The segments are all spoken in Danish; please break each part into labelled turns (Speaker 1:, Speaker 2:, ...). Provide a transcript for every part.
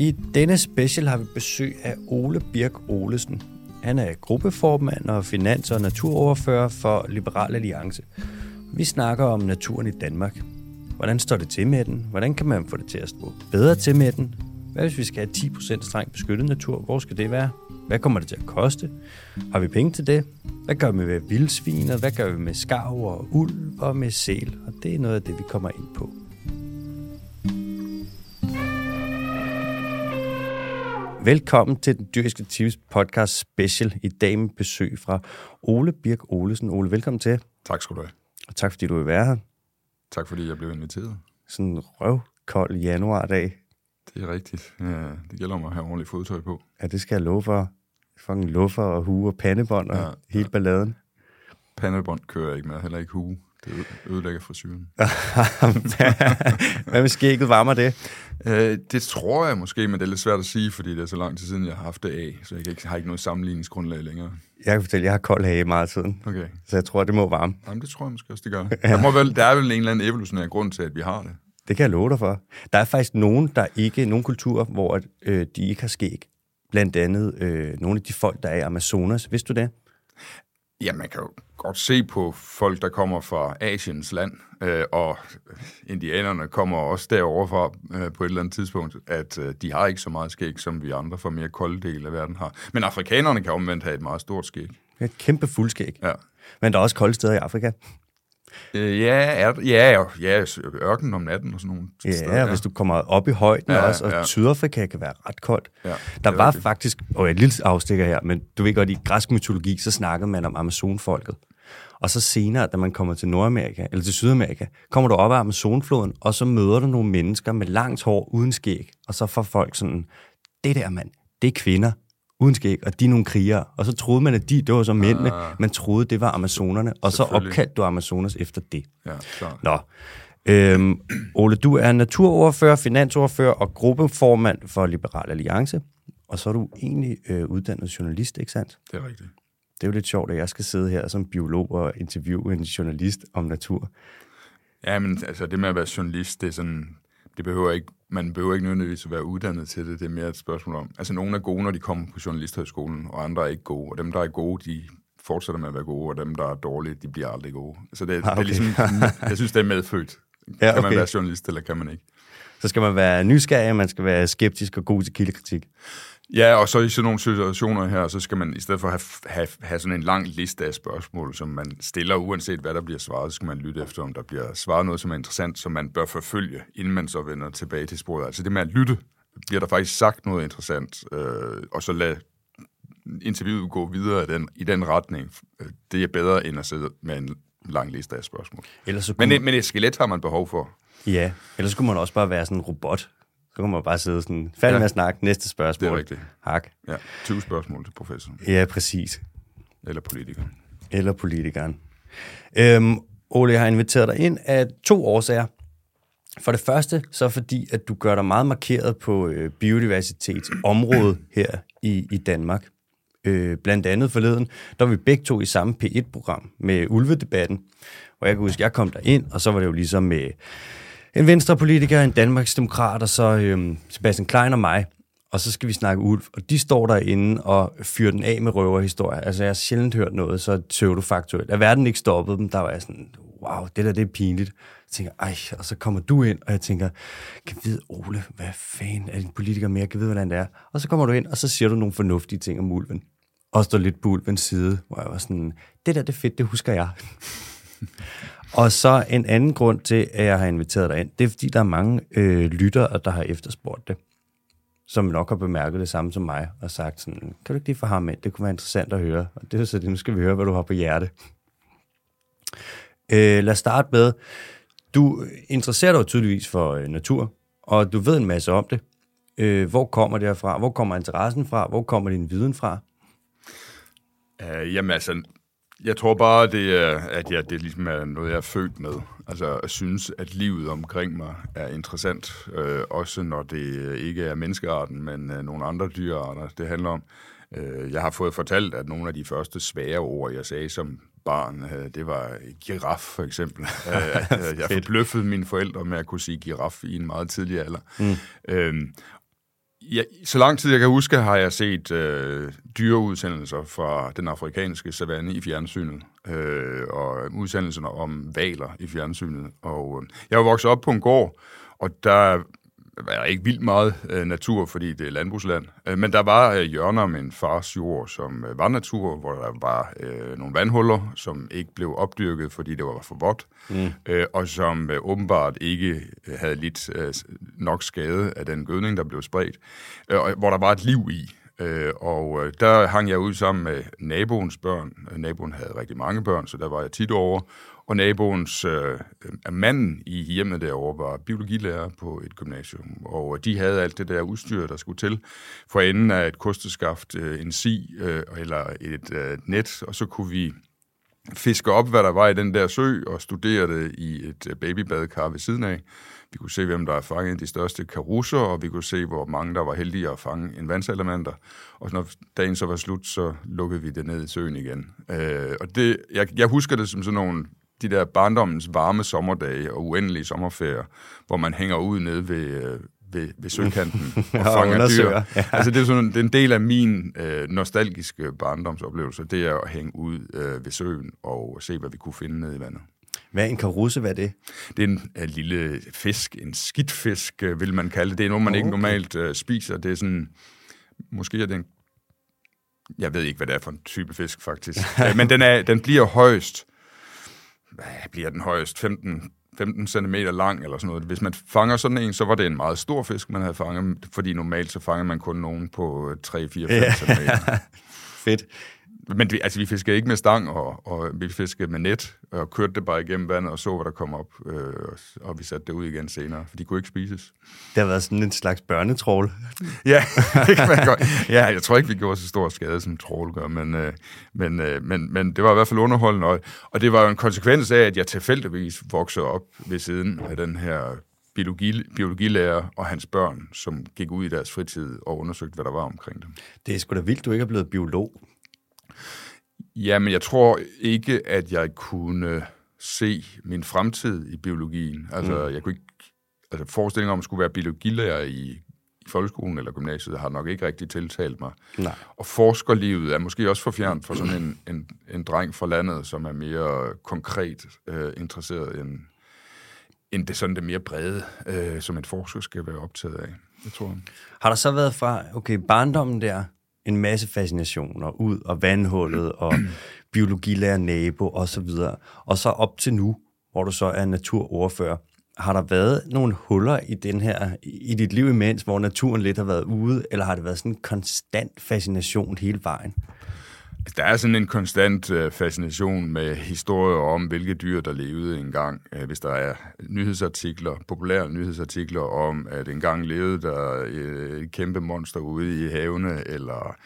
Speaker 1: I denne special har vi besøg af Ole Birk Olesen. Han er gruppeformand og finans- og naturoverfører for Liberal Alliance. Vi snakker om naturen i Danmark. Hvordan står det til med den? Hvordan kan man få det til at stå bedre til med den? Hvad hvis vi skal have 10% strengt beskyttet natur? Hvor skal det være? Hvad kommer det til at koste? Har vi penge til det? Hvad gør vi med vildsvin, og hvad gør vi med skarv og ulv og med sæl? Og det er noget af det, vi kommer ind på. Velkommen til den dyriske tips podcast special i dag med besøg fra Ole Birk Olesen. Ole, velkommen til.
Speaker 2: Tak skal du have.
Speaker 1: Og tak fordi du vil være her.
Speaker 2: Tak fordi jeg blev inviteret.
Speaker 1: Sådan en røvkold januardag.
Speaker 2: Det er rigtigt. Ja, det gælder om at have ordentligt fodtøj på.
Speaker 1: Ja, det skal jeg love for. Fucking luffer og hue og pandebånd og ja, hele ja. balladen.
Speaker 2: Pandebånd kører jeg ikke med, heller ikke hue. Det ødelægger frisyren.
Speaker 1: Hvad med skægget varmer det?
Speaker 2: Øh, det tror jeg måske, men det er lidt svært at sige, fordi det er så lang tid siden, jeg har haft det af, så jeg ikke, har ikke noget sammenligningsgrundlag længere.
Speaker 1: Jeg kan fortælle, at jeg har kold hage meget tiden,
Speaker 2: okay.
Speaker 1: så jeg tror, det må varme.
Speaker 2: Jamen, det tror jeg måske også, det gør. ja. der, må vel, der er vel en eller anden evolutionær grund til, at vi har det.
Speaker 1: Det kan jeg love dig for. Der er faktisk nogen, der ikke, nogen kulturer, hvor øh, de ikke har skæg. Blandt andet øh, nogle af de folk, der er i Amazonas. Vidste du det?
Speaker 2: Ja, man kan jo godt se på folk, der kommer fra Asiens land, øh, og indianerne kommer også derover fra øh, på et eller andet tidspunkt, at øh, de har ikke så meget skæg, som vi andre fra mere kolde dele af verden har. Men afrikanerne kan omvendt have et meget stort skæg.
Speaker 1: Et kæmpe fuldskæg.
Speaker 2: Ja.
Speaker 1: Men der er også kolde steder i Afrika.
Speaker 2: Øh, ja, er, ja, ja, ørken om natten og sådan nogle
Speaker 1: ja,
Speaker 2: steder. Ja,
Speaker 1: hvis du kommer op i højden ja, også, og ja. Sydafrika kan være ret koldt.
Speaker 2: Ja,
Speaker 1: der var det. faktisk, og et lille afstikker her, men du ved godt, i græsk mytologi, så snakkede man om Amazonfolket. Og så senere, da man kommer til Nordamerika, eller til Sydamerika, kommer du op ad Amazonfloden, og så møder du nogle mennesker med langt hår uden skæg. Og så får folk sådan, det der mand, det er kvinder uden skæg, og de er nogle krigere. Og så troede man, at de, det var så mændene, ah. man troede, det var amazonerne, og så opkaldte du Amazonas efter det.
Speaker 2: Ja, klar.
Speaker 1: Nå. Øhm, Ole, du er naturoverfører, finansordfører og gruppeformand for Liberal Alliance, og så er du egentlig øh, uddannet journalist, ikke sandt?
Speaker 2: Det er rigtigt.
Speaker 1: Det er jo lidt sjovt, at jeg skal sidde her som biolog og interviewe en journalist om natur.
Speaker 2: Ja, men altså det med at være journalist, det er sådan, det behøver ikke, man behøver ikke nødvendigvis at være uddannet til det. Det er mere et spørgsmål om, altså nogle er gode, når de kommer på journalisthøjskolen, og andre er ikke gode. Og dem, der er gode, de fortsætter med at være gode, og dem, der er dårlige, de bliver aldrig gode. Så det, okay. det er ligesom, jeg synes, det er medfødt. Ja, okay. Kan man være journalist, eller kan man ikke?
Speaker 1: Så skal man være nysgerrig, man skal være skeptisk og god til kildekritik.
Speaker 2: Ja, og så i sådan nogle situationer her, så skal man i stedet for have, have, have sådan en lang liste af spørgsmål, som man stiller, uanset hvad der bliver svaret, så skal man lytte efter, om der bliver svaret noget, som er interessant, som man bør forfølge, inden man så vender tilbage til sporet. Altså det med at lytte, bliver der faktisk sagt noget interessant, øh, og så lad interviewet gå videre i den, i den retning. Det er bedre, end at sidde med en lang liste af spørgsmål. Ellers så men, man... men et skelet har man behov for.
Speaker 1: Ja, ellers skulle man også bare være sådan en robot, så kan man bare sidde sådan, færdig ja. med at snakke, næste spørgsmål.
Speaker 2: Det er rigtigt.
Speaker 1: Hak.
Speaker 2: Ja, 20 spørgsmål til professoren.
Speaker 1: Ja, præcis.
Speaker 2: Eller politikeren.
Speaker 1: Eller politikeren. Øhm, Ole, jeg har inviteret dig ind af to årsager. For det første, så fordi, at du gør dig meget markeret på øh, biodiversitetsområdet her i, i Danmark. Øh, blandt andet forleden, der var vi begge to i samme P1-program med ulvedebatten, hvor jeg kan huske, jeg kom der ind, og så var det jo ligesom med en venstrepolitiker, en Danmarksdemokrat, og så øhm, Sebastian Klein og mig. Og så skal vi snakke ulv, og de står derinde og fyrer den af med røverhistorier. Altså, jeg har sjældent hørt noget så pseudofaktuelt. At Er verden ikke stoppet dem, der var jeg sådan, wow, det der, det er pinligt. Jeg tænker, ej, og så kommer du ind, og jeg tænker, kan vide, Ole, hvad fanden er en politiker mere? Kan vide, hvordan det er? Og så kommer du ind, og så siger du nogle fornuftige ting om ulven. Og står lidt på ulvens side, hvor jeg var sådan, det der, det er fedt, det husker jeg. Og så en anden grund til, at jeg har inviteret dig ind, det er, fordi der er mange øh, lyttere, der har efterspurgt det, som nok har bemærket det samme som mig, og sagt sådan, kan du ikke lige få ham ind? Det kunne være interessant at høre. Og det er så det, nu skal vi høre, hvad du har på hjerte. Øh, lad os starte med, du interesserer dig tydeligvis for øh, natur, og du ved en masse om det. Øh, hvor kommer det fra? Hvor kommer interessen fra? Hvor kommer din viden fra?
Speaker 2: Uh, jamen altså, jeg tror bare, det er, at jeg, det ligesom er noget, jeg er født med. Altså at synes, at livet omkring mig er interessant. Øh, også når det ikke er menneskearten, men øh, nogle andre dyrearter, det handler om. Øh, jeg har fået fortalt, at nogle af de første svære ord, jeg sagde som barn, øh, det var giraf for eksempel. øh, jeg forbløffede mine forældre med at kunne sige giraf i en meget tidlig alder. Mm. Øh, Ja, så lang tid jeg kan huske, har jeg set øh, dyreudsendelser fra den afrikanske savanne i fjernsynet, øh, og udsendelserne om valer i fjernsynet. Og øh, jeg var vokset op på en gård, og der var ikke vildt meget øh, natur, fordi det er landbrugsland. Øh, men der var øh, hjørner med en fars jord, som øh, var natur, hvor der var øh, nogle vandhuller, som ikke blev opdyrket, fordi det var for vådt, mm. øh, og som øh, åbenbart ikke havde lidt øh, nok skade af den gødning, der blev spredt, øh, hvor der var et liv i. Øh, og øh, der hang jeg ud sammen med naboens børn. Naboen havde rigtig mange børn, så der var jeg tit over. Og naboens øh, mand i hjemmet derovre var biologilærer på et gymnasium, og øh, de havde alt det der udstyr, der skulle til. For enden af et kosteskaft, øh, en si øh, eller et øh, net, og så kunne vi fiske op, hvad der var i den der sø, og studere det i et øh, babybadekar ved siden af. Vi kunne se, hvem der er fanget de største karusser, og vi kunne se, hvor mange der var heldige at fange en vandsalamander. Og når dagen så var slut, så lukkede vi det ned i søen igen. Øh, og det, jeg, jeg husker det som sådan nogle de der barndommens varme sommerdage og uendelige sommerferier, hvor man hænger ud nede ved, øh, ved, ved søkanten og fanger dyr. Ja. Altså, det, er sådan, det er en del af min øh, nostalgiske barndomsoplevelse, det er at hænge ud øh, ved søen og se, hvad vi kunne finde nede i vandet.
Speaker 1: Hvad er en karusse? Hvad er det?
Speaker 2: Det er en, en lille fisk, en skidtfisk, øh, vil man kalde det. Det er noget, man okay. ikke normalt øh, spiser. Det er sådan, måske er det en jeg ved ikke, hvad det er for en type fisk, faktisk. Øh, men den, er, den bliver højst hvad bliver den højst, 15, 15 cm lang eller sådan noget. Hvis man fanger sådan en, så var det en meget stor fisk, man havde fanget, fordi normalt så fanger man kun nogen på 3, 4, 5 ja. cm.
Speaker 1: Fedt.
Speaker 2: Men vi, altså, vi fiskede ikke med stang, og, og vi fiskede med net, og kørte det bare igennem vandet, og så, hvad der kom op, øh, og vi satte det ud igen senere, for de kunne ikke spises.
Speaker 1: Det har været sådan en slags børnetrål.
Speaker 2: ja, det kan man godt. Ja, jeg tror ikke, vi gjorde så stor skade, som trål gør, men, øh, men, øh, men, men det var i hvert fald underholdende, og, og det var jo en konsekvens af, at jeg tilfældigvis voksede op ved siden af den her biologi, biologilærer og hans børn, som gik ud i deres fritid og undersøgte, hvad der var omkring dem.
Speaker 1: Det er sgu da vildt, du ikke er blevet biolog.
Speaker 2: Ja, men jeg tror ikke, at jeg kunne se min fremtid i biologien. Altså, mm. jeg kunne ikke... Altså, forestillingen om at skulle være biologilærer i, i folkeskolen eller gymnasiet har nok ikke rigtig tiltalt mig.
Speaker 1: Nej.
Speaker 2: Og forskerlivet er måske også for fjernt for sådan en, en, en dreng fra landet, som er mere konkret øh, interesseret end, end det sådan det mere brede, øh, som en forsker skal være optaget af. Jeg tror.
Speaker 1: Har der så været fra, okay, barndommen der, en masse fascinationer ud, og vandhullet, og biologilærer nabo, og så videre. Og så op til nu, hvor du så er naturordfører. Har der været nogle huller i den her, i dit liv imens, hvor naturen lidt har været ude, eller har det været sådan en konstant fascination hele vejen?
Speaker 2: Altså, der er sådan en konstant øh, fascination med historier om, hvilke dyr, der levede engang. Øh, hvis der er nyhedsartikler, populære nyhedsartikler om, at engang levede der øh, et kæmpe monster ude i havene, eller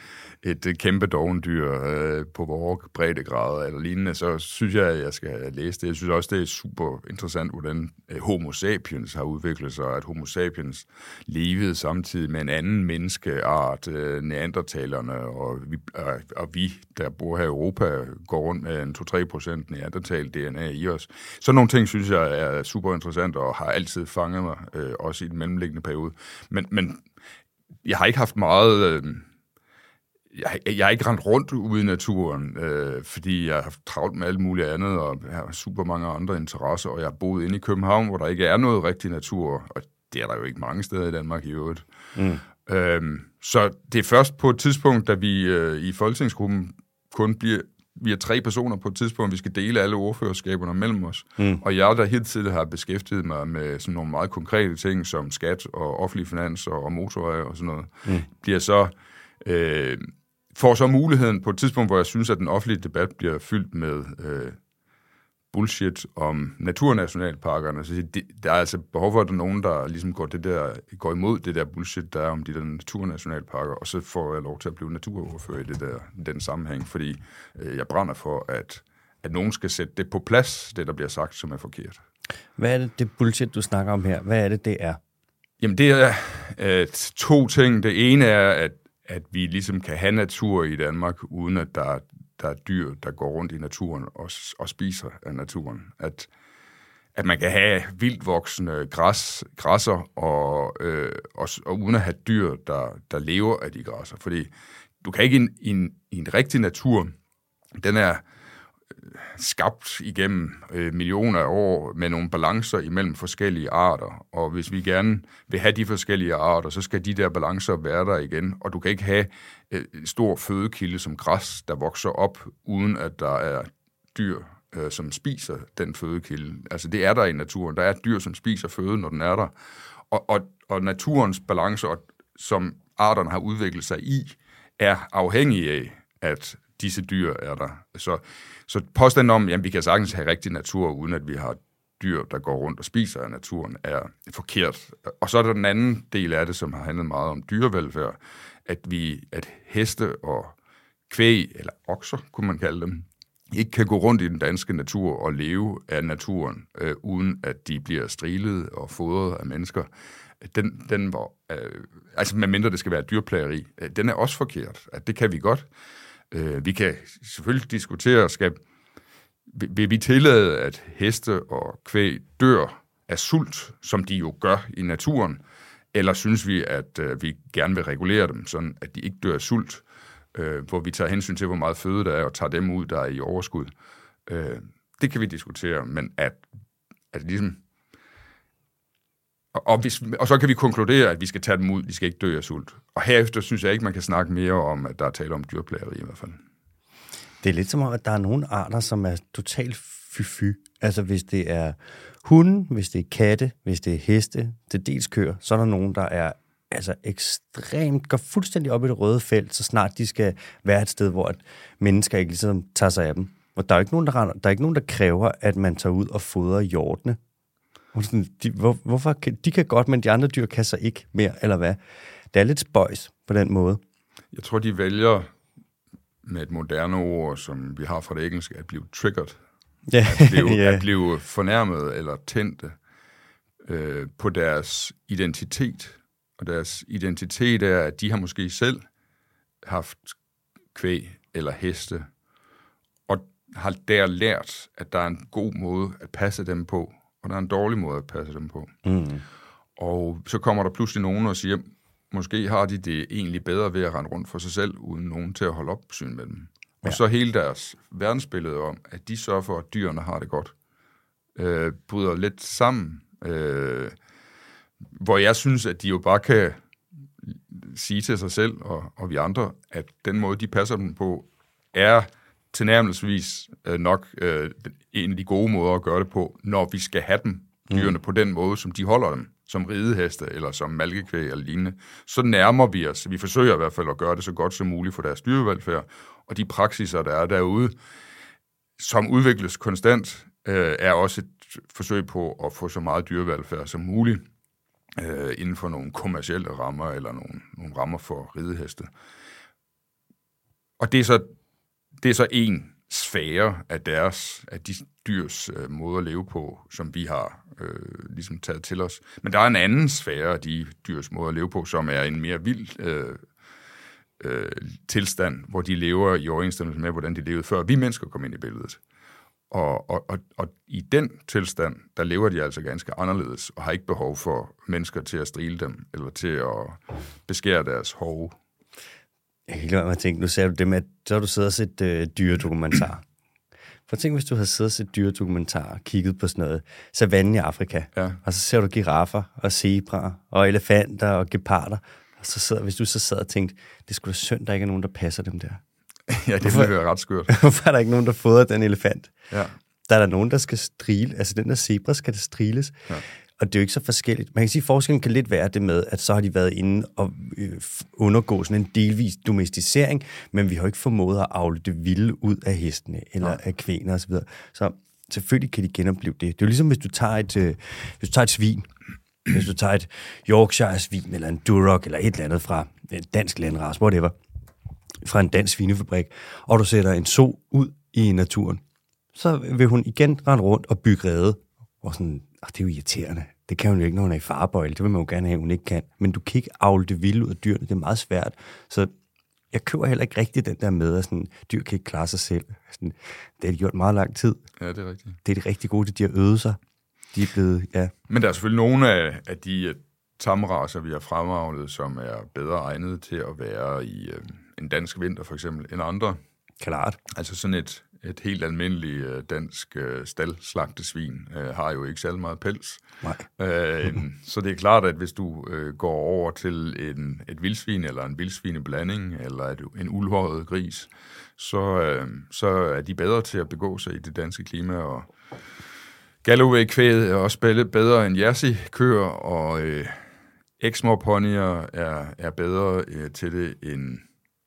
Speaker 2: et kæmpe dovendyr øh, på vores breddegrader eller lignende, så synes jeg, at jeg skal læse det. Jeg synes også, det er super interessant, hvordan øh, homo sapiens har udviklet sig, at homo sapiens levede samtidig med en anden menneskeart, øh, neandertalerne, og vi, øh, og vi, der bor her i Europa, går rundt med en 2-3 procent neandertal-DNA i os. Så nogle ting synes jeg er super interessant, og har altid fanget mig, øh, også i den mellemliggende periode. Men, men jeg har ikke haft meget... Øh, jeg, jeg har ikke rendt rundt ude i naturen, øh, fordi jeg har haft travlt med alt muligt andet, og jeg har super mange andre interesser, og jeg har boet inde i København, hvor der ikke er noget rigtig natur, og det er der jo ikke mange steder i Danmark i øvrigt. Mm. Øhm, så det er først på et tidspunkt, da vi øh, i Folketingsgruppen kun bliver, vi er tre personer på et tidspunkt, vi skal dele alle ordførerskaberne mellem os. Mm. Og jeg, der tidligere har beskæftiget mig med sådan nogle meget konkrete ting, som skat og offentlige finanser og motorveje og sådan noget, mm. bliver så... Øh, får så muligheden på et tidspunkt, hvor jeg synes, at den offentlige debat bliver fyldt med øh, bullshit om naturnationalparkerne. Så det, der er altså behov for, at der er nogen, der ligesom går, det der, går imod det der bullshit, der er om de der naturnationalparker, og så får jeg lov til at blive naturoverfører i det der, den sammenhæng, fordi øh, jeg brænder for, at, at nogen skal sætte det på plads, det der bliver sagt, som er forkert.
Speaker 1: Hvad er det, det bullshit, du snakker om her? Hvad er det, det er?
Speaker 2: Jamen, det er øh, to ting. Det ene er, at at vi ligesom kan have natur i Danmark, uden at der, der er dyr, der går rundt i naturen og, og spiser af naturen. At, at man kan have vildt voksende græs, græsser, og, øh, og, og uden at have dyr, der, der lever af de græsser. Fordi du kan ikke i en, i en, i en rigtig natur, den er øh, skabt igennem øh, millioner af år med nogle balancer imellem forskellige arter, og hvis vi gerne vil have de forskellige arter, så skal de der balancer være der igen, og du kan ikke have øh, en stor fødekilde som græs, der vokser op, uden at der er dyr, øh, som spiser den fødekilde. Altså det er der i naturen. Der er dyr, som spiser føde, når den er der. Og, og, og naturens balancer, som arterne har udviklet sig i, er afhængige af, at disse dyr er der. Så, så påstanden om, at vi kan sagtens have rigtig natur, uden at vi har dyr, der går rundt og spiser af naturen, er forkert. Og så er der den anden del af det, som har handlet meget om dyrevelfærd, at vi, at heste og kvæg, eller okser, kunne man kalde dem, ikke kan gå rundt i den danske natur og leve af naturen, øh, uden at de bliver strilet og fodret af mennesker, den, den var, øh, altså medmindre det skal være dyrplageri, øh, den er også forkert. At det kan vi godt. Øh, vi kan selvfølgelig diskutere, skal, vil vi tillade, at heste og kvæg dør af sult, som de jo gør i naturen, eller synes vi, at øh, vi gerne vil regulere dem, sådan at de ikke dør af sult, øh, hvor vi tager hensyn til, hvor meget føde der er, og tager dem ud, der er i overskud. Øh, det kan vi diskutere, men at, at ligesom... Og, hvis, og så kan vi konkludere, at vi skal tage dem ud, de skal ikke dø af sult. Og herefter synes jeg ikke, man kan snakke mere om, at der er tale om dyrplageri i hvert fald.
Speaker 1: Det er lidt som om, at der er nogle arter, som er totalt fy-fy. Altså hvis det er hunde, hvis det er katte, hvis det er heste, til dels køer, så er der nogen, der er altså ekstremt, går fuldstændig op i det røde felt, så snart de skal være et sted, hvor at mennesker ikke ligesom tager sig af dem. Og der er ikke nogen, der, render, der, er ikke nogen, der kræver, at man tager ud og fodrer hjortene. De, hvor, hvorfor? De kan godt, men de andre dyr kan så ikke mere, eller hvad? Det er lidt spøjs på den måde.
Speaker 2: Jeg tror, de vælger med et moderne ord, som vi har fra det engelske, at blive triggered. Ja. At, blive, ja. at blive fornærmet eller tændte øh, på deres identitet. Og deres identitet er, at de har måske selv haft kvæg eller heste, og har der lært, at der er en god måde at passe dem på, og der er en dårlig måde at passe dem på. Mm. Og så kommer der pludselig nogen og siger, måske har de det egentlig bedre ved at rende rundt for sig selv, uden nogen til at holde opsyn med dem. Ja. Og så hele deres verdensbillede om, at de sørger for, at dyrene har det godt, øh, bryder lidt sammen. Øh, hvor jeg synes, at de jo bare kan sige til sig selv og, og vi andre, at den måde, de passer dem på, er tilnærmelsesvis øh, nok øh, en af de gode måder at gøre det på, når vi skal have dem, dyrene, mm. på den måde, som de holder dem, som rideheste eller som malkekvæg eller lignende. Så nærmer vi os, vi forsøger i hvert fald at gøre det så godt som muligt for deres dyrevelfærd, og de praksiser, der er derude, som udvikles konstant, øh, er også et forsøg på at få så meget dyrevelfærd som muligt øh, inden for nogle kommercielle rammer eller nogle, nogle rammer for rideheste. Og det er så, det er så en sfære af deres, af de dyrs øh, måde at leve på, som vi har øh, ligesom taget til os. Men der er en anden sfære af de dyrs måde at leve på, som er en mere vild øh, øh, tilstand, hvor de lever i overensstemmelse med, hvordan de levede før vi mennesker kom ind i billedet. Og, og, og, og i den tilstand, der lever de altså ganske anderledes, og har ikke behov for mennesker til at strile dem, eller til at beskære deres hove.
Speaker 1: Jeg kan ikke lade mig at tænke, nu sagde du det med, at så har du siddet og set øh, dyredokumentar. For tænk, hvis du havde siddet og set dyredokumentar og kigget på sådan noget savanne i Afrika, ja. og så ser du giraffer og zebraer og elefanter og geparder, og så sidder, hvis du så sad og tænkte, det skulle da synd, der ikke er nogen, der passer dem der.
Speaker 2: ja, det ville være ret skørt.
Speaker 1: Hvorfor er der ikke nogen, der fodrer den elefant? Ja. Der er der nogen, der skal strile, altså den der zebra skal det striles. Ja. Og det er jo ikke så forskelligt. Man kan sige, at forskellen kan lidt være det med, at så har de været inde og øh, undergå sådan en delvis domesticering, men vi har ikke formået at afle det vilde ud af hestene, eller ja. af kvæner osv. Så selvfølgelig kan de genopleve det. Det er jo ligesom, hvis du tager et, øh, hvis du tager et svin, hvis du tager et Yorkshire-svin, eller en Duroc, eller et eller andet fra en dansk landras, whatever, fra en dansk svinefabrik, og du sætter en so ud i naturen, så vil hun igen rende rundt og bygge rede. Og sådan, oh, det er jo irriterende. Det kan hun jo ikke, når hun er i farbøjle. Det vil man jo gerne have, hun ikke kan. Men du kan ikke afle det vilde ud af dyrene. Det er meget svært. Så jeg køber heller ikke rigtig den der med, at sådan, dyr kan ikke klare sig selv. Sådan, det har de gjort meget lang tid.
Speaker 2: Ja, det er rigtigt.
Speaker 1: Det er de rigtig gode, de har øvet sig. De er blevet, ja.
Speaker 2: Men der er selvfølgelig nogle af, af de øh, tamraser, vi har fremavlet, som er bedre egnet til at være i øh, en dansk vinter, for eksempel, end andre.
Speaker 1: Klart.
Speaker 2: Altså sådan et, et helt almindeligt øh, dansk øh, staldslagtesvin øh, har jo ikke særlig meget pels.
Speaker 1: Nej.
Speaker 2: Øh, så det er klart, at hvis du øh, går over til en, et vildsvin, eller en vildsvineblanding, eller et, en uldhåret gris, så, øh, så er de bedre til at begå sig i det danske klima, og Galloway-kvædet er også bedre- bedre end Jersey-køer, og øh, Exmoor-ponyer er, er bedre øh, til det end...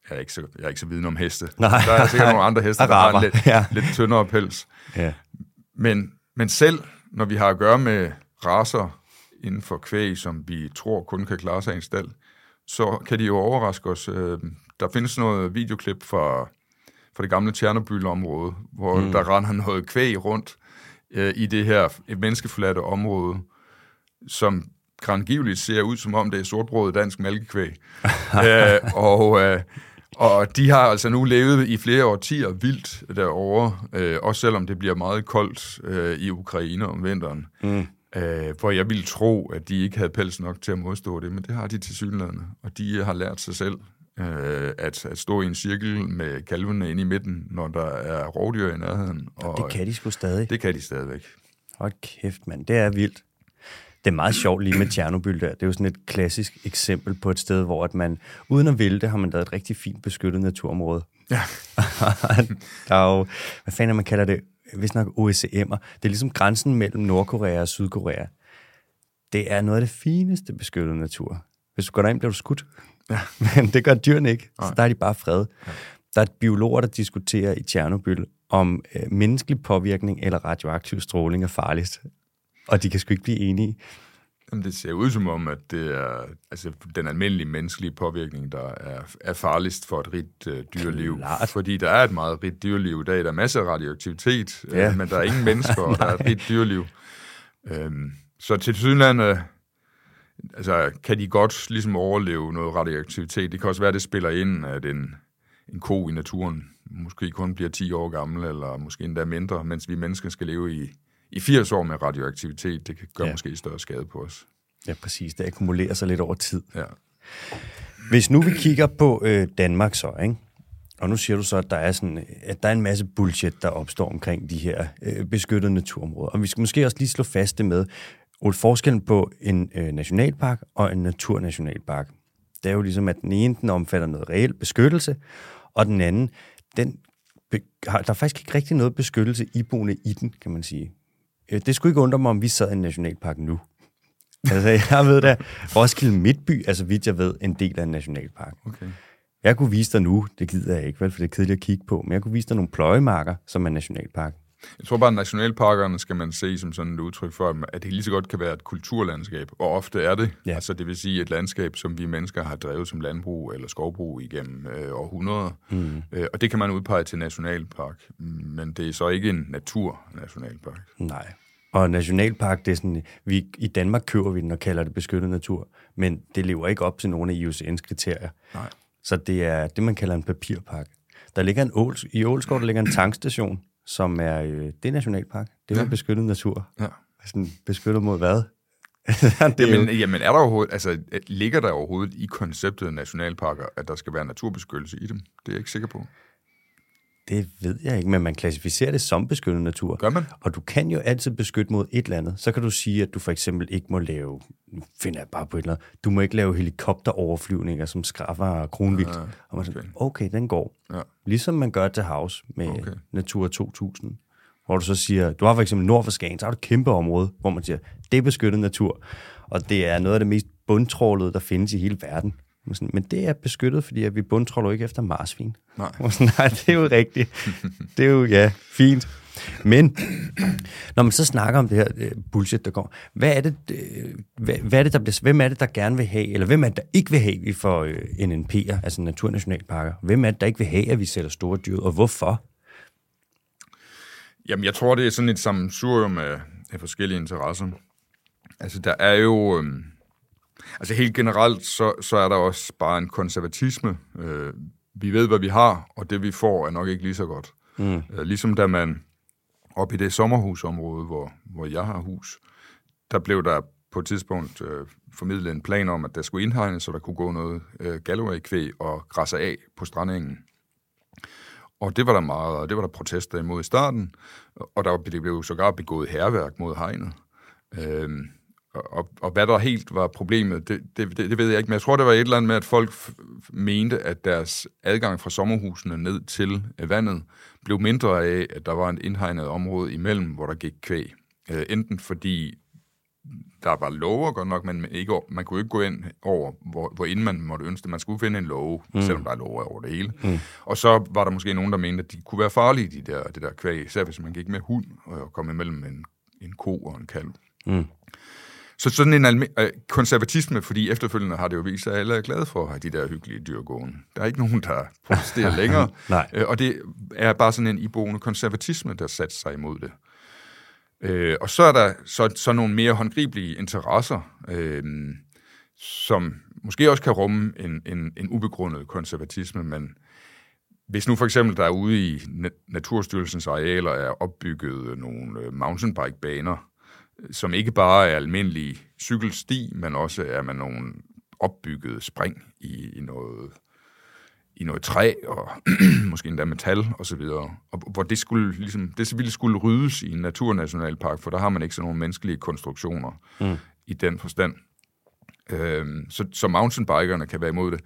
Speaker 2: Jeg er, ikke så, jeg er ikke så viden om heste.
Speaker 1: Nej.
Speaker 2: Der er sikkert nogle andre heste, der har en lidt,
Speaker 1: ja.
Speaker 2: lidt tyndere pels.
Speaker 1: Ja.
Speaker 2: Men, men selv når vi har at gøre med raser inden for kvæg, som vi tror kun kan klare sig i en stald, så kan de jo overraske os. Øh, Der findes noget videoklip fra, fra det gamle Tjernobyl-område, hvor mm. der render noget kvæg rundt øh, i det her menneskeforladte område, som grangiveligt ser ud, som om det er sortbrødet dansk mælkekvæg. øh, og, øh, og de har altså nu levet i flere årtier vildt derovre, øh, også selvom det bliver meget koldt øh, i Ukraine om vinteren. Mm. Øh, hvor jeg ville tro, at de ikke havde pels nok til at modstå det, men det har de til synlædende. Og de har lært sig selv øh, at, at stå i en cirkel med kalvene inde i midten, når der er rovdyr i nærheden. Og,
Speaker 1: Det kan de sgu stadig.
Speaker 2: det kan de stadigvæk.
Speaker 1: Hold kæft, mand. Det er vildt. Det er meget sjovt lige med Tjernobyl der. Det er jo sådan et klassisk eksempel på et sted, hvor at man, uden at ville det, har man lavet et rigtig fint beskyttet naturområde.
Speaker 2: Ja.
Speaker 1: der er jo, hvad fanden man kalder det? Hvis nok OECM'er. Det er ligesom grænsen mellem Nordkorea og Sydkorea. Det er noget af det fineste beskyttede natur. Hvis du går derind, bliver du skudt. Ja. Men det gør dyrene ikke. Så der er de bare fred. Ja. Der er biologer, der diskuterer i Tjernobyl, om øh, menneskelig påvirkning eller radioaktiv stråling er farligst. Og de kan sgu ikke blive enige.
Speaker 2: Jamen, det ser ud som om, at det er altså, den almindelige menneskelige påvirkning, der er, er farligst for et rigt øh, dyreliv.
Speaker 1: Klart.
Speaker 2: Fordi der er et meget rigt dyreliv i dag. Der er masser af radioaktivitet, ja.
Speaker 1: Ja.
Speaker 2: øh, men der er ingen mennesker, og der er et rigt dyreliv. Øhm, så til synlande altså, kan de godt ligesom overleve noget radioaktivitet. Det kan også være, at det spiller ind, at en, en ko i naturen måske kun bliver 10 år gammel, eller måske endda mindre, mens vi mennesker skal leve i, i 80 år med radioaktivitet. Det kan gøre ja. Måske større skade på os.
Speaker 1: Ja, præcis. Det akkumulerer sig lidt over tid.
Speaker 2: Ja.
Speaker 1: Hvis nu vi kigger på øh, Danmark så, ikke? og nu siger du så, at der er, sådan, at der er en masse bullshit, der opstår omkring de her øh, beskyttede naturområder. Og vi skal måske også lige slå fast det med, Ole, forskellen på en øh, nationalpark og en naturnationalpark. Det er jo ligesom, at den ene, den omfatter noget reelt beskyttelse, og den anden, den be- har, der er faktisk ikke rigtig noget beskyttelse iboende i den, kan man sige. Øh, Det skulle ikke undre mig, om vi sad i en nationalpark nu. Altså, jeg ved da, Roskilde Midtby er, så vidt jeg ved, en del af en nationalpark.
Speaker 2: Okay.
Speaker 1: Jeg kunne vise dig nu, det gider jeg ikke, vel, for det er kedeligt at kigge på, men jeg kunne vise dig nogle pløjemarker, som er nationalpark.
Speaker 2: Jeg tror bare, at nationalparkerne skal man se som sådan et udtryk for, at det lige så godt kan være et kulturlandskab, og ofte er det.
Speaker 1: Ja.
Speaker 2: Altså det vil sige et landskab, som vi mennesker har drevet som landbrug eller skovbrug igennem øh, århundreder. Mm. Øh, og det kan man udpege til nationalpark, men det er så ikke en naturnationalpark.
Speaker 1: Nej. Og nationalpark, det er sådan, vi, i Danmark køber vi den og kalder det beskyttet natur, men det lever ikke op til nogle af IUCN's kriterier.
Speaker 2: Nej.
Speaker 1: Så det er det, man kalder en papirpark. Der ligger en ål, I Ålskov, der ligger en tankstation, som er, øh, det er nationalpark. Det er ja. beskyttet natur.
Speaker 2: Ja.
Speaker 1: Sådan beskyttet mod hvad? det er
Speaker 2: Jamen,
Speaker 1: jo,
Speaker 2: jamen er der overhovedet, altså, ligger der overhovedet i konceptet nationalparker, at der skal være naturbeskyttelse i dem? Det er jeg ikke sikker på.
Speaker 1: Det ved jeg ikke, men man klassificerer det som beskyttet natur.
Speaker 2: Gør man?
Speaker 1: Og du kan jo altid beskytte mod et eller andet. Så kan du sige, at du for eksempel ikke må lave, nu finder jeg bare på et eller andet, du må ikke lave helikopteroverflyvninger, som skaffer kronvildt.
Speaker 2: Ah,
Speaker 1: og man sådan,
Speaker 2: okay.
Speaker 1: okay, den går.
Speaker 2: Ja.
Speaker 1: Ligesom man gør til havs med
Speaker 2: Okay.
Speaker 1: okay. Natur 2000. Hvor du så siger, du har for eksempel nord for Skagen, så har du et kæmpe område, hvor man siger, det er beskyttet natur. Og det er noget af det mest bundtrålede, der findes i hele verden. Men sådan, Men det er beskyttet, fordi at vi bundtråler jo ikke efter marsvin.
Speaker 2: Nej.
Speaker 1: Sådan, Nej, det er jo rigtigt. Det er jo, ja, fint. Men når man så snakker om det her øh, bullshit, der går, hvad er det, øh, hvad, hvad er det der bliver, hvem er det, der gerne vil have, eller hvem er det, der ikke vil have, at vi får øh, NNP'er, altså naturnationalparker? Hvem er det, der ikke vil have, at vi sætter store dyr, og hvorfor?
Speaker 2: Jamen, jeg tror, det er sådan et sammensurium af, af forskellige interesser. Altså, der er jo... Øhm, altså, helt generelt, så, så er der også bare en konservatisme. Øh, vi ved, hvad vi har, og det, vi får, er nok ikke lige så godt. Mm. Øh, ligesom da man op i det sommerhusområde, hvor, hvor jeg har hus, der blev der på et tidspunkt øh, formidlet en plan om, at der skulle indhegnes, så der kunne gå noget øh, Galloway-kvæg og græsse af på strandengen. Og det var der meget, og det var der protester imod i starten, og der det blev sågar begået herværk mod hegnet. Øhm, og, og hvad der helt var problemet, det, det, det ved jeg ikke, men jeg tror, det var et eller andet med, at folk mente, at deres adgang fra sommerhusene ned til vandet blev mindre af, at der var en indhegnet område imellem, hvor der gik kvæg. Øh, enten fordi der var lover godt nok, men ikke, man kunne ikke gå ind over, hvor, hvor inden man måtte ønske det. Man skulle finde en lov, mm. selvom der er lover over det hele. Mm. Og så var der måske nogen, der mente, at de kunne være farlige, de der, det der kvæg, især hvis man gik med hund og kom imellem en, en ko og en kalv. Mm. Så sådan en alme- øh, konservatisme, fordi efterfølgende har det jo vist sig, at alle er glade for at have de der hyggelige dyr gående. Der er ikke nogen, der protesterer længere.
Speaker 1: Nej.
Speaker 2: Øh, og det er bare sådan en iboende konservatisme, der satte sig imod det. Øh, og så er der så, så nogle mere håndgribelige interesser, øh, som måske også kan rumme en, en, en ubegrundet konservatisme, men hvis nu for eksempel der er ude i Naturstyrelsens arealer er opbygget nogle øh, mountainbike-baner, som ikke bare er almindelige cykelsti, men også er med nogle opbyggede spring i, i noget i noget træ, og måske endda metal og så videre, og hvor det skulle, ligesom, det ville skulle ryddes i en naturnationalpark, for der har man ikke sådan nogle menneskelige konstruktioner mm. i den forstand. Øhm, så, så mountainbikerne kan være imod det.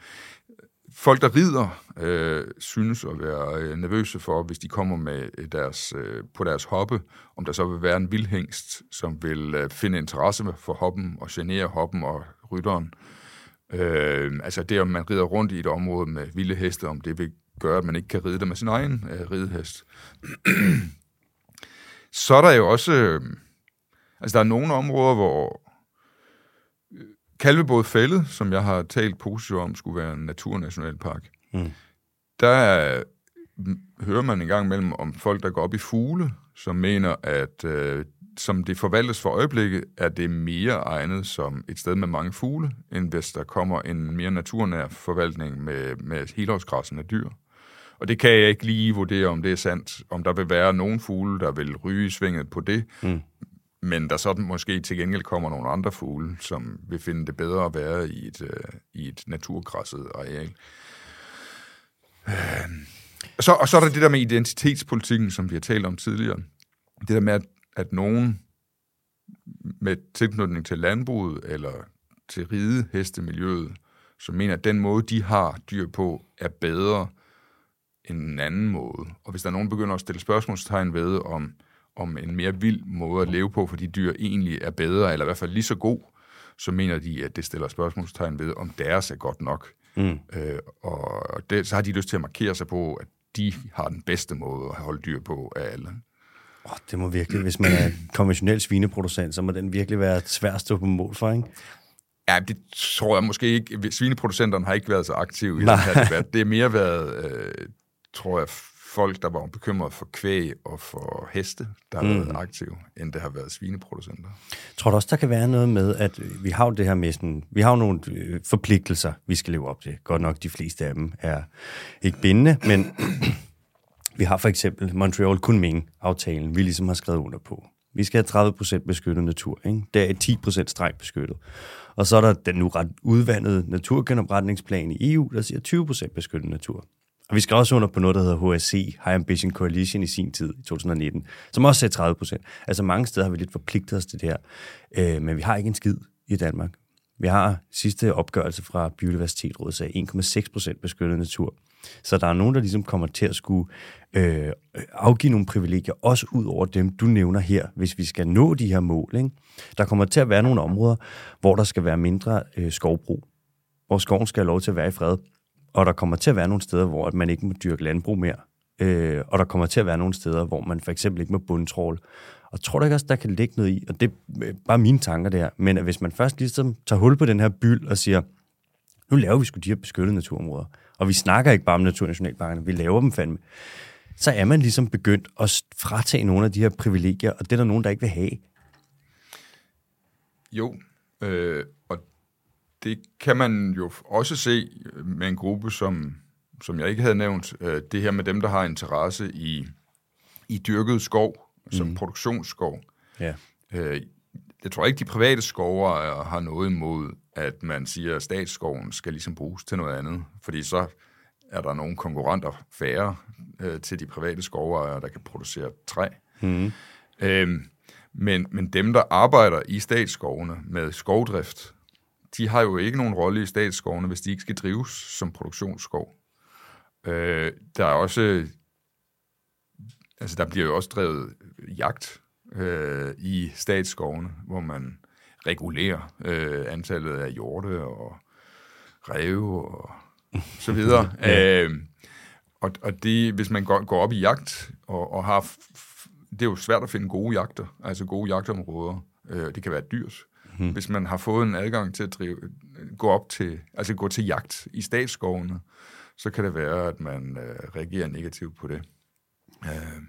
Speaker 2: Folk, der rider, øh, synes at være øh, nervøse for, hvis de kommer med øh, deres, øh, på deres hoppe, om der så vil være en vildhængst, som vil øh, finde interesse for hoppen og genere hoppen og rytteren. Øh, altså det, om man rider rundt i et område med vilde heste, om det vil gøre, at man ikke kan ride det med sin egen øh, ridehest. Så er der jo også... Øh, altså der er nogle områder, hvor Kalvebåd Fælde, som jeg har talt positivt om, skulle være en naturnationalpark. Mm. Der er, hører man en gang imellem om folk, der går op i fugle, som mener, at øh, som det forvaltes for øjeblikket, er det mere egnet som et sted med mange fugle, end hvis der kommer en mere naturnær forvaltning med, med helårsgræssende dyr. Og det kan jeg ikke lige vurdere, om det er sandt, om der vil være nogle fugle, der vil ryge svinget på det, mm men der sådan måske til gengæld kommer nogle andre fugle, som vil finde det bedre at være i et, øh, i et naturgræsset areal. Uh, så, og så er der det der med identitetspolitikken, som vi har talt om tidligere. Det der med, at at nogen med tilknytning til landbruget eller til ridehestemiljøet, som mener, at den måde, de har dyr på, er bedre end en anden måde. Og hvis der er nogen, der begynder at stille spørgsmålstegn ved, om, om en mere vild måde at leve på for de dyr egentlig er bedre, eller i hvert fald lige så god, så mener de, at det stiller spørgsmålstegn ved, om deres er godt nok. Mm. Øh, og det, så har de lyst til at markere sig på, at de har den bedste måde at holde dyr på af alle.
Speaker 1: Oh, det må virkelig, hvis man er konventionel svineproducent, så må den virkelig være svær at stå på mål for, ikke?
Speaker 2: Ja, det tror jeg måske ikke. Svineproducenterne har ikke været så aktive i Nej. den her debat. Det har mere været, øh, tror jeg, folk, der var bekymret for kvæg og for heste, der har mm. været aktive, end det har været svineproducenter.
Speaker 1: Tror du også, der kan være noget med, at vi har jo det her med sådan, vi har jo nogle øh, forpligtelser, vi skal leve op til. Godt nok, de fleste af dem er ikke bindende, men vi har for eksempel Montreal Kunming-aftalen, vi ligesom har skrevet under på. Vi skal have 30% beskyttet natur. Ikke? Der er 10% strengt beskyttet. Og så er der den nu ret udvandede naturgenopretningsplan i EU, der siger 20% beskyttet natur. Og vi skal også under på noget, der hedder HSC, High Ambition Coalition i sin tid, i 2019, som også sagde 30 procent. Altså mange steder har vi lidt forpligtet os til det her, øh, men vi har ikke en skid i Danmark. Vi har sidste opgørelse fra Biodiversitetrådet, sagde 1,6 procent beskyttet natur. Så der er nogen, der ligesom kommer til at skulle øh, afgive nogle privilegier, også ud over dem, du nævner her, hvis vi skal nå de her mål. Ikke? Der kommer til at være nogle områder, hvor der skal være mindre øh, skovbrug, hvor skoven skal have lov til at være i fred. Og der kommer til at være nogle steder, hvor man ikke må dyrke landbrug mere. Øh, og der kommer til at være nogle steder, hvor man for eksempel ikke må bundtrål. Og tror du ikke også, der kan ligge noget i, og det er bare mine tanker der, men at hvis man først ligesom tager hul på den her byld og siger, nu laver vi sgu de her beskyttede naturområder, og vi snakker ikke bare om naturnationalparkerne, vi laver dem fandme, så er man ligesom begyndt at fratage nogle af de her privilegier, og det er der nogen, der ikke vil have.
Speaker 2: Jo, øh, og det kan man jo også se med en gruppe, som, som jeg ikke havde nævnt, øh, det her med dem, der har interesse i, i dyrket skov, som mm. produktionsskov. Ja. Øh, jeg tror ikke, de private skovejere har noget imod, at man siger, at statsskoven skal ligesom bruges til noget andet. Fordi så er der nogle konkurrenter færre øh, til de private skovejere, der kan producere træ. Mm. Øhm, men, men dem, der arbejder i statsskovene med skovdrift, de har jo ikke nogen rolle i statsskovene, hvis de ikke skal drives som produktionsskov. Øh, der er også, altså der bliver jo også drevet jagt øh, i statsskovene, hvor man regulerer øh, antallet af hjorte og ræve og så videre. ja. øh, og og det, hvis man går, går op i jagt og, og har... Det er jo svært at finde gode jagter, altså gode jagtområder. Øh, det kan være dyrt. Hmm. Hvis man har fået en adgang til at drive, gå op til, altså gå til jagt i statsskovene, så kan det være, at man øh, reagerer negativt på det. Øh,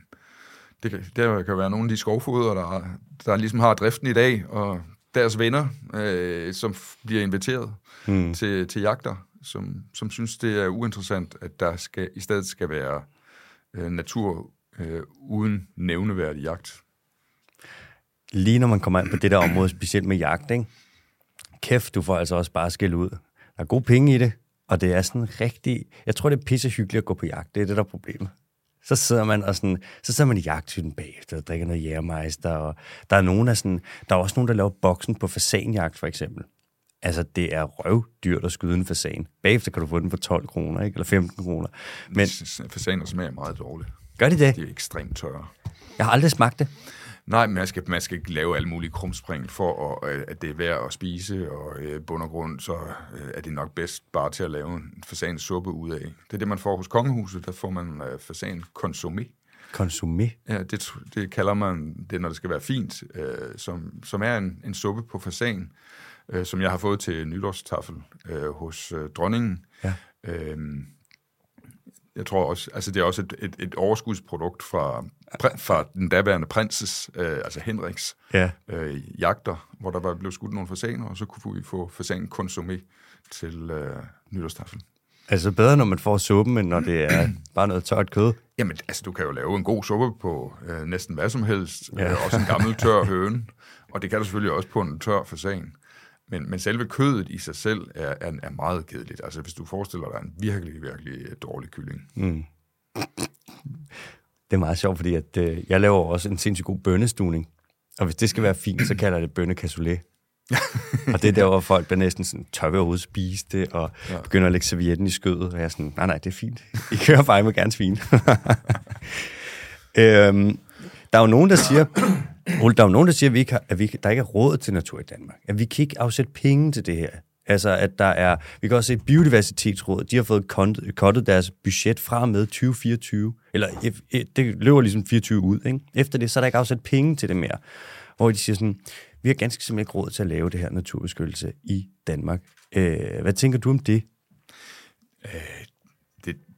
Speaker 2: det kan, der kan være nogle af de skovfoder, der, der ligesom har driften i dag, og deres venner, øh, som bliver inviteret hmm. til, til jagter, som, som synes, det er uinteressant, at der skal, i stedet skal være øh, natur øh, uden nævneværdig jagt.
Speaker 1: Lige når man kommer ind på det der område, specielt med jagt, ikke? kæft, du får altså også bare skæld ud. Der er gode penge i det, og det er sådan rigtig... Jeg tror, det er pisse hyggeligt at gå på jagt. Det er det, der er problemet. Så sidder man og sådan, så sidder man i jagthytten bagefter og drikker noget jægermeister, og der er nogen af sådan, der er også nogen, der laver boksen på fasanjagt, for eksempel. Altså, det er røvdyrt at skyde en fasan. Bagefter kan du få den for 12 kroner, ikke? Eller 15 kroner.
Speaker 2: Men fasaner smager meget dårligt.
Speaker 1: Gør de det?
Speaker 2: De er ekstremt tørre.
Speaker 1: Jeg har aldrig smagt det.
Speaker 2: Nej, man skal, man skal ikke lave alle mulige krumspring for, at, at det er værd at spise, og i bund og grund, så øh, er det nok bedst bare til at lave en fasansuppe ud af. Det er det, man får hos kongehuset, der får man uh, fasan consommé.
Speaker 1: Consommé?
Speaker 2: Ja, det, det kalder man det, når det skal være fint, uh, som, som er en, en suppe på fasan, uh, som jeg har fået til nytårstafel uh, hos uh, dronningen. Ja. Uh, jeg tror også, altså det er også et, et, et overskudsprodukt fra, fra den daværende prinses, øh, altså Henriks, ja. øh, jagter, hvor der var blevet skudt nogle fasaner, og så kunne vi få fasan konsumé til øh, nytårstafel.
Speaker 1: Altså bedre, når man får suppen, end når det er bare noget tørt kød?
Speaker 2: Jamen, altså du kan jo lave en god suppe på øh, næsten hvad som helst. Ja. Øh, også en gammel tør høne. Og det kan du selvfølgelig også på en tør fasan. Men, men selve kødet i sig selv er, er, er meget kedeligt. Altså hvis du forestiller dig en virkelig, virkelig dårlig kylling. Mm.
Speaker 1: Det er meget sjovt, fordi at, øh, jeg laver også en sindssygt god bønnestuning. Og hvis det skal være fint, så kalder jeg det bønnekassoulet. og det er der, hvor folk bliver næsten sådan, tør vi overhovedet spise det, og ja. begynder at lægge servietten i skødet, og jeg er sådan, nej, nej, det er fint. I kører bare, må gerne svine. øhm, der er jo nogen, der siger, Ole, der er jo nogen, der siger, at, vi ikke har, at vi, der ikke er råd til natur i Danmark. At vi kan ikke afsætte penge til det her. Altså, at der er... Vi kan også se, at Biodiversitetsrådet, de har fået kottet deres budget fra med 2024. Eller e- det løber ligesom 24 ud, ikke? Efter det, så er der ikke afsat penge til det mere. Hvor de siger sådan, vi har ganske simpelthen ikke råd til at lave det her naturbeskyttelse i Danmark. Øh, hvad tænker du om det?
Speaker 2: Øh,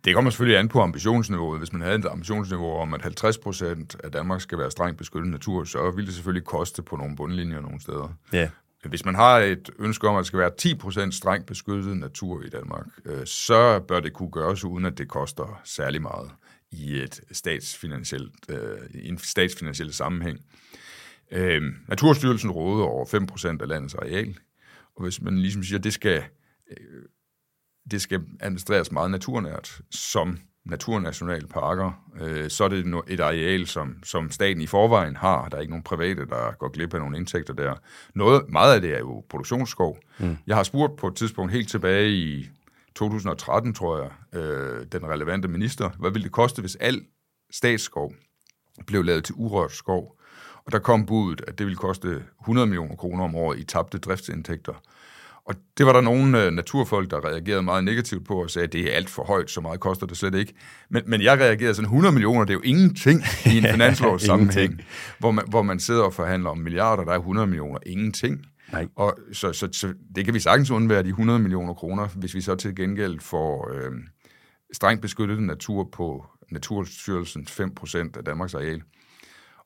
Speaker 2: det kommer selvfølgelig an på ambitionsniveauet. Hvis man havde et ambitionsniveau om, at 50 procent af Danmark skal være strengt beskyttet natur, så vil det selvfølgelig koste på nogle bundlinjer nogle steder. Ja. Hvis man har et ønske om, at det skal være 10 procent strengt beskyttet natur i Danmark, øh, så bør det kunne gøres, uden at det koster særlig meget i et statsfinansielt, øh, en statsfinansiel sammenhæng. Øh, Naturstyrelsen råder over 5 procent af landets areal, og hvis man ligesom siger, at det skal det skal administreres meget naturnært, som naturnationalparker, øh, så er det et areal, som, som staten i forvejen har. Der er ikke nogen private, der går glip af nogle indtægter der. Noget, meget af det er jo produktionsskov. Mm. Jeg har spurgt på et tidspunkt helt tilbage i 2013, tror jeg, øh, den relevante minister, hvad ville det koste, hvis al statsskov blev lavet til urørt skov? Og der kom budet, at det ville koste 100 millioner kroner om året i tabte driftsindtægter. Og det var der nogle øh, naturfolk, der reagerede meget negativt på og sagde, at det er alt for højt, så meget koster det slet ikke. Men, men jeg reagerede sådan, 100 millioner, det er jo ingenting i en finanslovssammenhæng, hvor, man, hvor man sidder og forhandler om milliarder, der er 100 millioner, ingenting. Nej. Og så, så, så det kan vi sagtens undvære, de 100 millioner kroner, hvis vi så til gengæld får øh, strengt beskyttet natur på Naturstyrelsens 5% af Danmarks areal.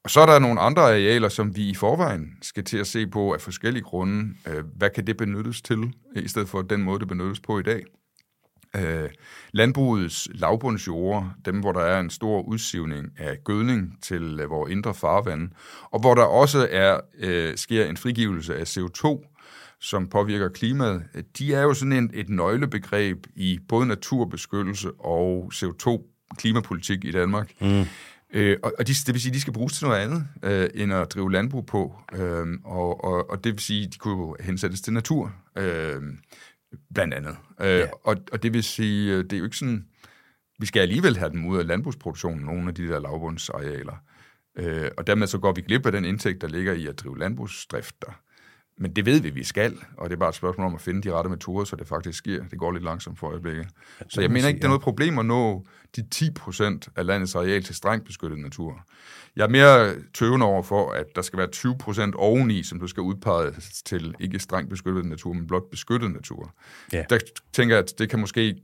Speaker 2: Og så er der nogle andre arealer, som vi i forvejen skal til at se på af forskellige grunde. Øh, hvad kan det benyttes til, i stedet for den måde, det benyttes på i dag? Øh, landbrugets lavbundsjorder, dem hvor der er en stor udsivning af gødning til øh, vores indre farvand, og hvor der også er øh, sker en frigivelse af CO2, som påvirker klimaet, øh, de er jo sådan en, et nøglebegreb i både naturbeskyttelse og CO2-klimapolitik i Danmark. Mm. Øh, og og de, det vil sige, at de skal bruges til noget andet, øh, end at drive landbrug på. Øh, og, og, og det vil sige, at de kunne hensættes til natur, øh, blandt andet. Øh, ja. og, og det vil sige, øh, det er jo ikke sådan... Vi skal alligevel have dem ud af landbrugsproduktionen, nogle af de der lavbundsarealer. Øh, og dermed så går vi glip af den indtægt, der ligger i at drive landbrugsdrift der. Men det ved vi, vi skal, og det er bare et spørgsmål om at finde de rette metoder, så det faktisk sker. Det går lidt langsomt for øjeblikket. Så jeg mener ikke, det er noget problem at nå de 10 procent af landets areal til strengt beskyttet natur. Jeg er mere tøvende over for, at der skal være 20 procent oveni, som du skal udpege til ikke strengt beskyttet natur, men blot beskyttet natur. Ja. Der tænker jeg, at det kan måske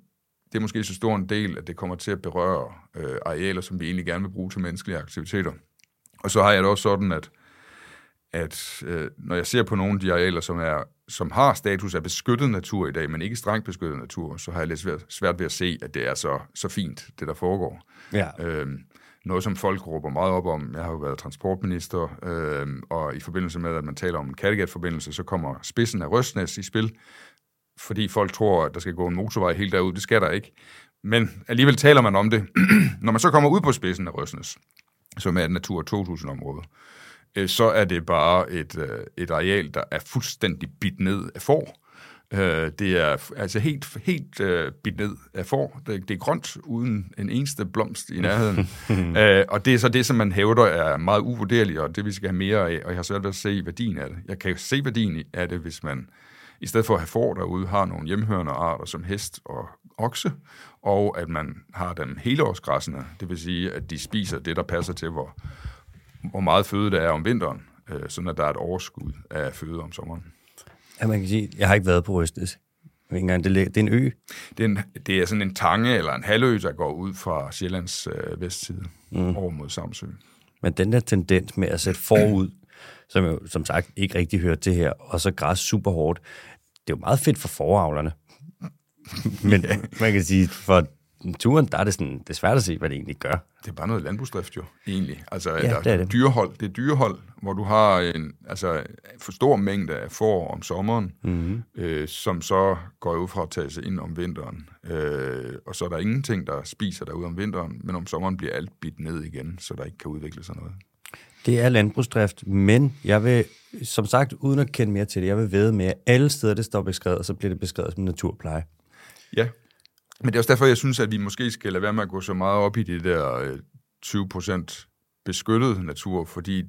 Speaker 2: det er måske så stor en del, at det kommer til at berøre øh, arealer, som vi egentlig gerne vil bruge til menneskelige aktiviteter. Og så har jeg det også sådan, at at øh, når jeg ser på nogle af de arealer, som, er, som har status af beskyttet natur i dag, men ikke strengt beskyttet natur, så har jeg lidt svært, svært ved at se, at det er så, så fint, det der foregår. Ja. Øhm, noget, som folk råber meget op om. Jeg har jo været transportminister, øh, og i forbindelse med, at man taler om en Kattegat-forbindelse, så kommer spidsen af Røstnæs i spil, fordi folk tror, at der skal gå en motorvej helt derud. Det skal der ikke. Men alligevel taler man om det. Når man så kommer ud på spidsen af Røstnæs, som er et Natur 2000-område, øh, så er det bare et, øh, et areal, der er fuldstændig bidt ned af får. Øh, det er altså helt, helt øh, bidt ned af får. Det, det er grønt, uden en eneste blomst i nærheden. øh, og det er så det, som man hævder er meget uvurderligt, og det vi skal have mere af, og jeg har svært ved at se værdien af det. Jeg kan se værdien af det, hvis man i stedet for at have får derude, har nogle hjemhørende arter som hest og okse, og at man har dem helårsgræssende, det vil sige, at de spiser det, der passer til, hvor, hvor meget føde der er om vinteren, øh, sådan at der er et overskud af føde om sommeren.
Speaker 1: Ja, man kan sige, jeg har ikke været på Røstes. Engang, det, det er en ø?
Speaker 2: Det er, en, det er sådan en tange eller en halvø, der går ud fra Sjællands øh, vestside mm. over mod Samsø.
Speaker 1: Men den der tendens med at sætte forud, som jo som sagt ikke rigtig hører til her, og så græs super hårdt, det er jo meget fedt for foravlerne. Men man kan sige, for turen, der er det, sådan, det er svært at se, hvad det egentlig gør.
Speaker 2: Det er bare noget landbrugsdrift jo, egentlig. Altså, ja, der, det er det. Dyrehold, det er dyrehold, hvor du har en altså, for stor mængde af får om sommeren, mm-hmm. øh, som så går ud fra at tage sig ind om vinteren. Øh, og så er der ingenting, der spiser derude om vinteren, men om sommeren bliver alt bidt ned igen, så der ikke kan udvikle sig noget.
Speaker 1: Det er landbrugsdrift, men jeg vil, som sagt, uden at kende mere til det, jeg vil ved med, at alle steder, det står beskrevet, så bliver det beskrevet som naturpleje.
Speaker 2: Ja, men det er også derfor, jeg synes, at vi måske skal lade være med at gå så meget op i det der 20% øh, beskyttet natur, fordi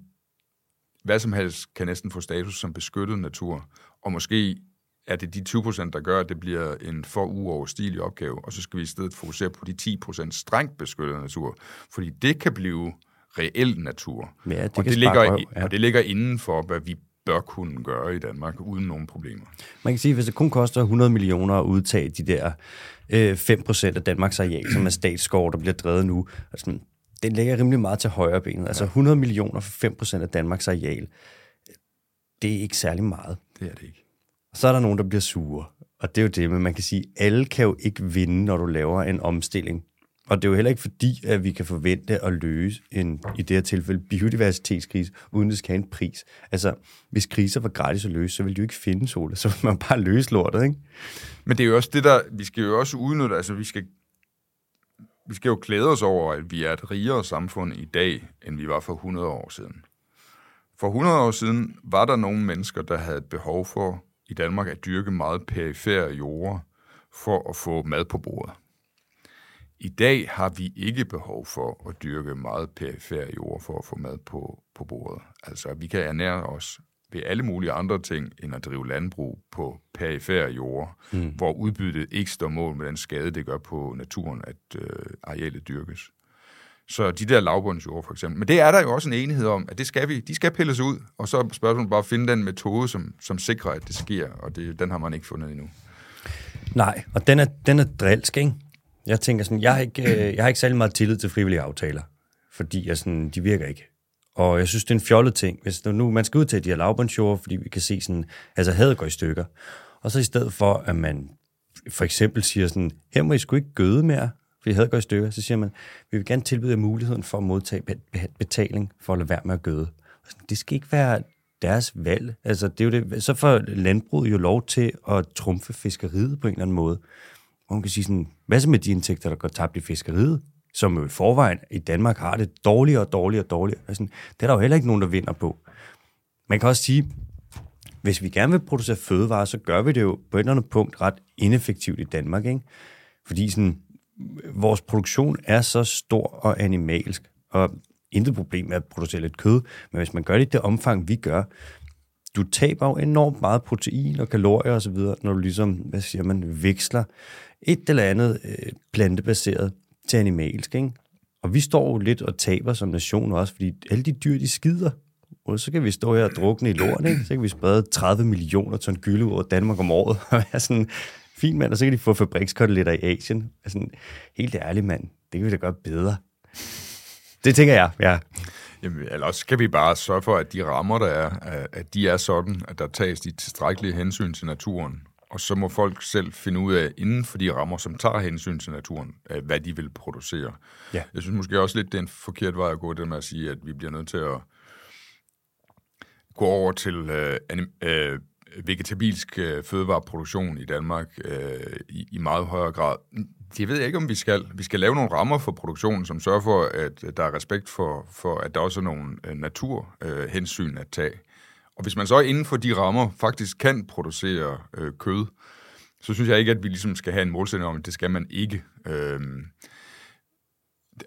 Speaker 2: hvad som helst kan næsten få status som beskyttet natur, og måske er det de 20%, der gør, at det bliver en for uoverstigelig opgave, og så skal vi i stedet fokusere på de 10% strengt beskyttet natur, fordi det kan blive reel natur. Ja, det og, det ligger, røv, ja. og det ligger inden for, hvad vi bør kunne gøre i Danmark uden nogen problemer.
Speaker 1: Man kan sige, at hvis det kun koster 100 millioner at udtage de der øh, 5% af Danmarks areal, som er statsskov, der bliver drevet nu, altså, den ligger rimelig meget til højre benet. Altså 100 millioner for 5% af Danmarks areal, det er ikke særlig meget.
Speaker 2: Det er det ikke.
Speaker 1: Og så er der nogen, der bliver sure. Og det er jo det, men man kan sige, at alle kan jo ikke vinde, når du laver en omstilling og det er jo heller ikke fordi, at vi kan forvente at løse en, i det her tilfælde, biodiversitetskrise, uden det skal have en pris. Altså, hvis kriser var gratis at løse, så ville de jo ikke finde solen, så ville man bare løse lortet, ikke?
Speaker 2: Men det er jo også det, der, vi skal jo også udnytte, altså vi skal, vi skal jo klæde os over, at vi er et rigere samfund i dag, end vi var for 100 år siden. For 100 år siden var der nogle mennesker, der havde et behov for i Danmark at dyrke meget perifære jorder for at få mad på bordet. I dag har vi ikke behov for at dyrke meget perifære jord for at få mad på, på bordet. Altså, vi kan ernære os ved alle mulige andre ting, end at drive landbrug på perifære jord, mm. hvor udbyttet ikke står mål med den skade, det gør på naturen, at øh, arealet dyrkes. Så de der lavbundsjord for eksempel. Men det er der jo også en enighed om, at det skal vi. De skal pilles ud, og så er spørgsmålet bare at finde den metode, som, som sikrer, at det sker, og det, den har man ikke fundet endnu.
Speaker 1: Nej, og den er, den er drilsk, ikke? Jeg tænker sådan, jeg har ikke, øh, jeg har ikke særlig meget tillid til frivillige aftaler, fordi jeg sådan, de virker ikke. Og jeg synes, det er en fjollet ting. Hvis nu man skal ud til de her lavbundsjord, fordi vi kan se sådan, altså hadet går i stykker. Og så i stedet for, at man for eksempel siger sådan, her må I sgu ikke gøde mere, fordi hadet går i stykker, så siger man, vi vil gerne tilbyde jer muligheden for at modtage betaling for at lade være med at gøde. Det skal ikke være deres valg. Altså, det er jo det. Så får landbruget jo lov til at trumfe fiskeriet på en eller anden måde. Og man kan sige sådan, hvad så med de indtægter, der går tabt i fiskeriet, som jo i forvejen i Danmark har det dårligere og dårligere og dårligere. Altså, det er der jo heller ikke nogen, der vinder på. Man kan også sige, hvis vi gerne vil producere fødevarer, så gør vi det jo på et eller andet punkt ret ineffektivt i Danmark, ikke? Fordi sådan, vores produktion er så stor og animalsk, og intet problem med at producere lidt kød, men hvis man gør det i det omfang, vi gør, du taber jo enormt meget protein og kalorier osv., når du ligesom, hvad siger man, veksler et eller andet øh, plantebaseret til animalsk, ikke? Og vi står jo lidt og taber som nation også, fordi alle de dyr, de skider. Og så kan vi stå her og drukne i lort, ikke? Så kan vi sprede 30 millioner ton gylde over Danmark om året. Og er sådan, fint mand, og så kan de få fabrikskoteletter i Asien. Altså, helt ærligt mand, det kan vi da gøre bedre. Det tænker jeg, ja.
Speaker 2: Jamen, eller også skal vi bare sørge for, at de rammer, der er, at de er sådan, at der tages de tilstrækkelige hensyn til naturen. Og så må folk selv finde ud af, inden for de rammer, som tager hensyn til naturen, hvad de vil producere. Ja. Jeg synes måske også lidt, det er en forkert vej at gå, det med at sige, at vi bliver nødt til at gå over til øh, øh, vegetabilsk øh, fødevareproduktion i Danmark øh, i, i meget højere grad. Det ved jeg ikke, om vi skal. Vi skal lave nogle rammer for produktionen, som sørger for, at der er respekt for, for at der også er nogle øh, naturhensyn øh, at tage. Og hvis man så inden for de rammer faktisk kan producere øh, kød, så synes jeg ikke, at vi ligesom skal have en målsætning om, at det skal man ikke. Øh,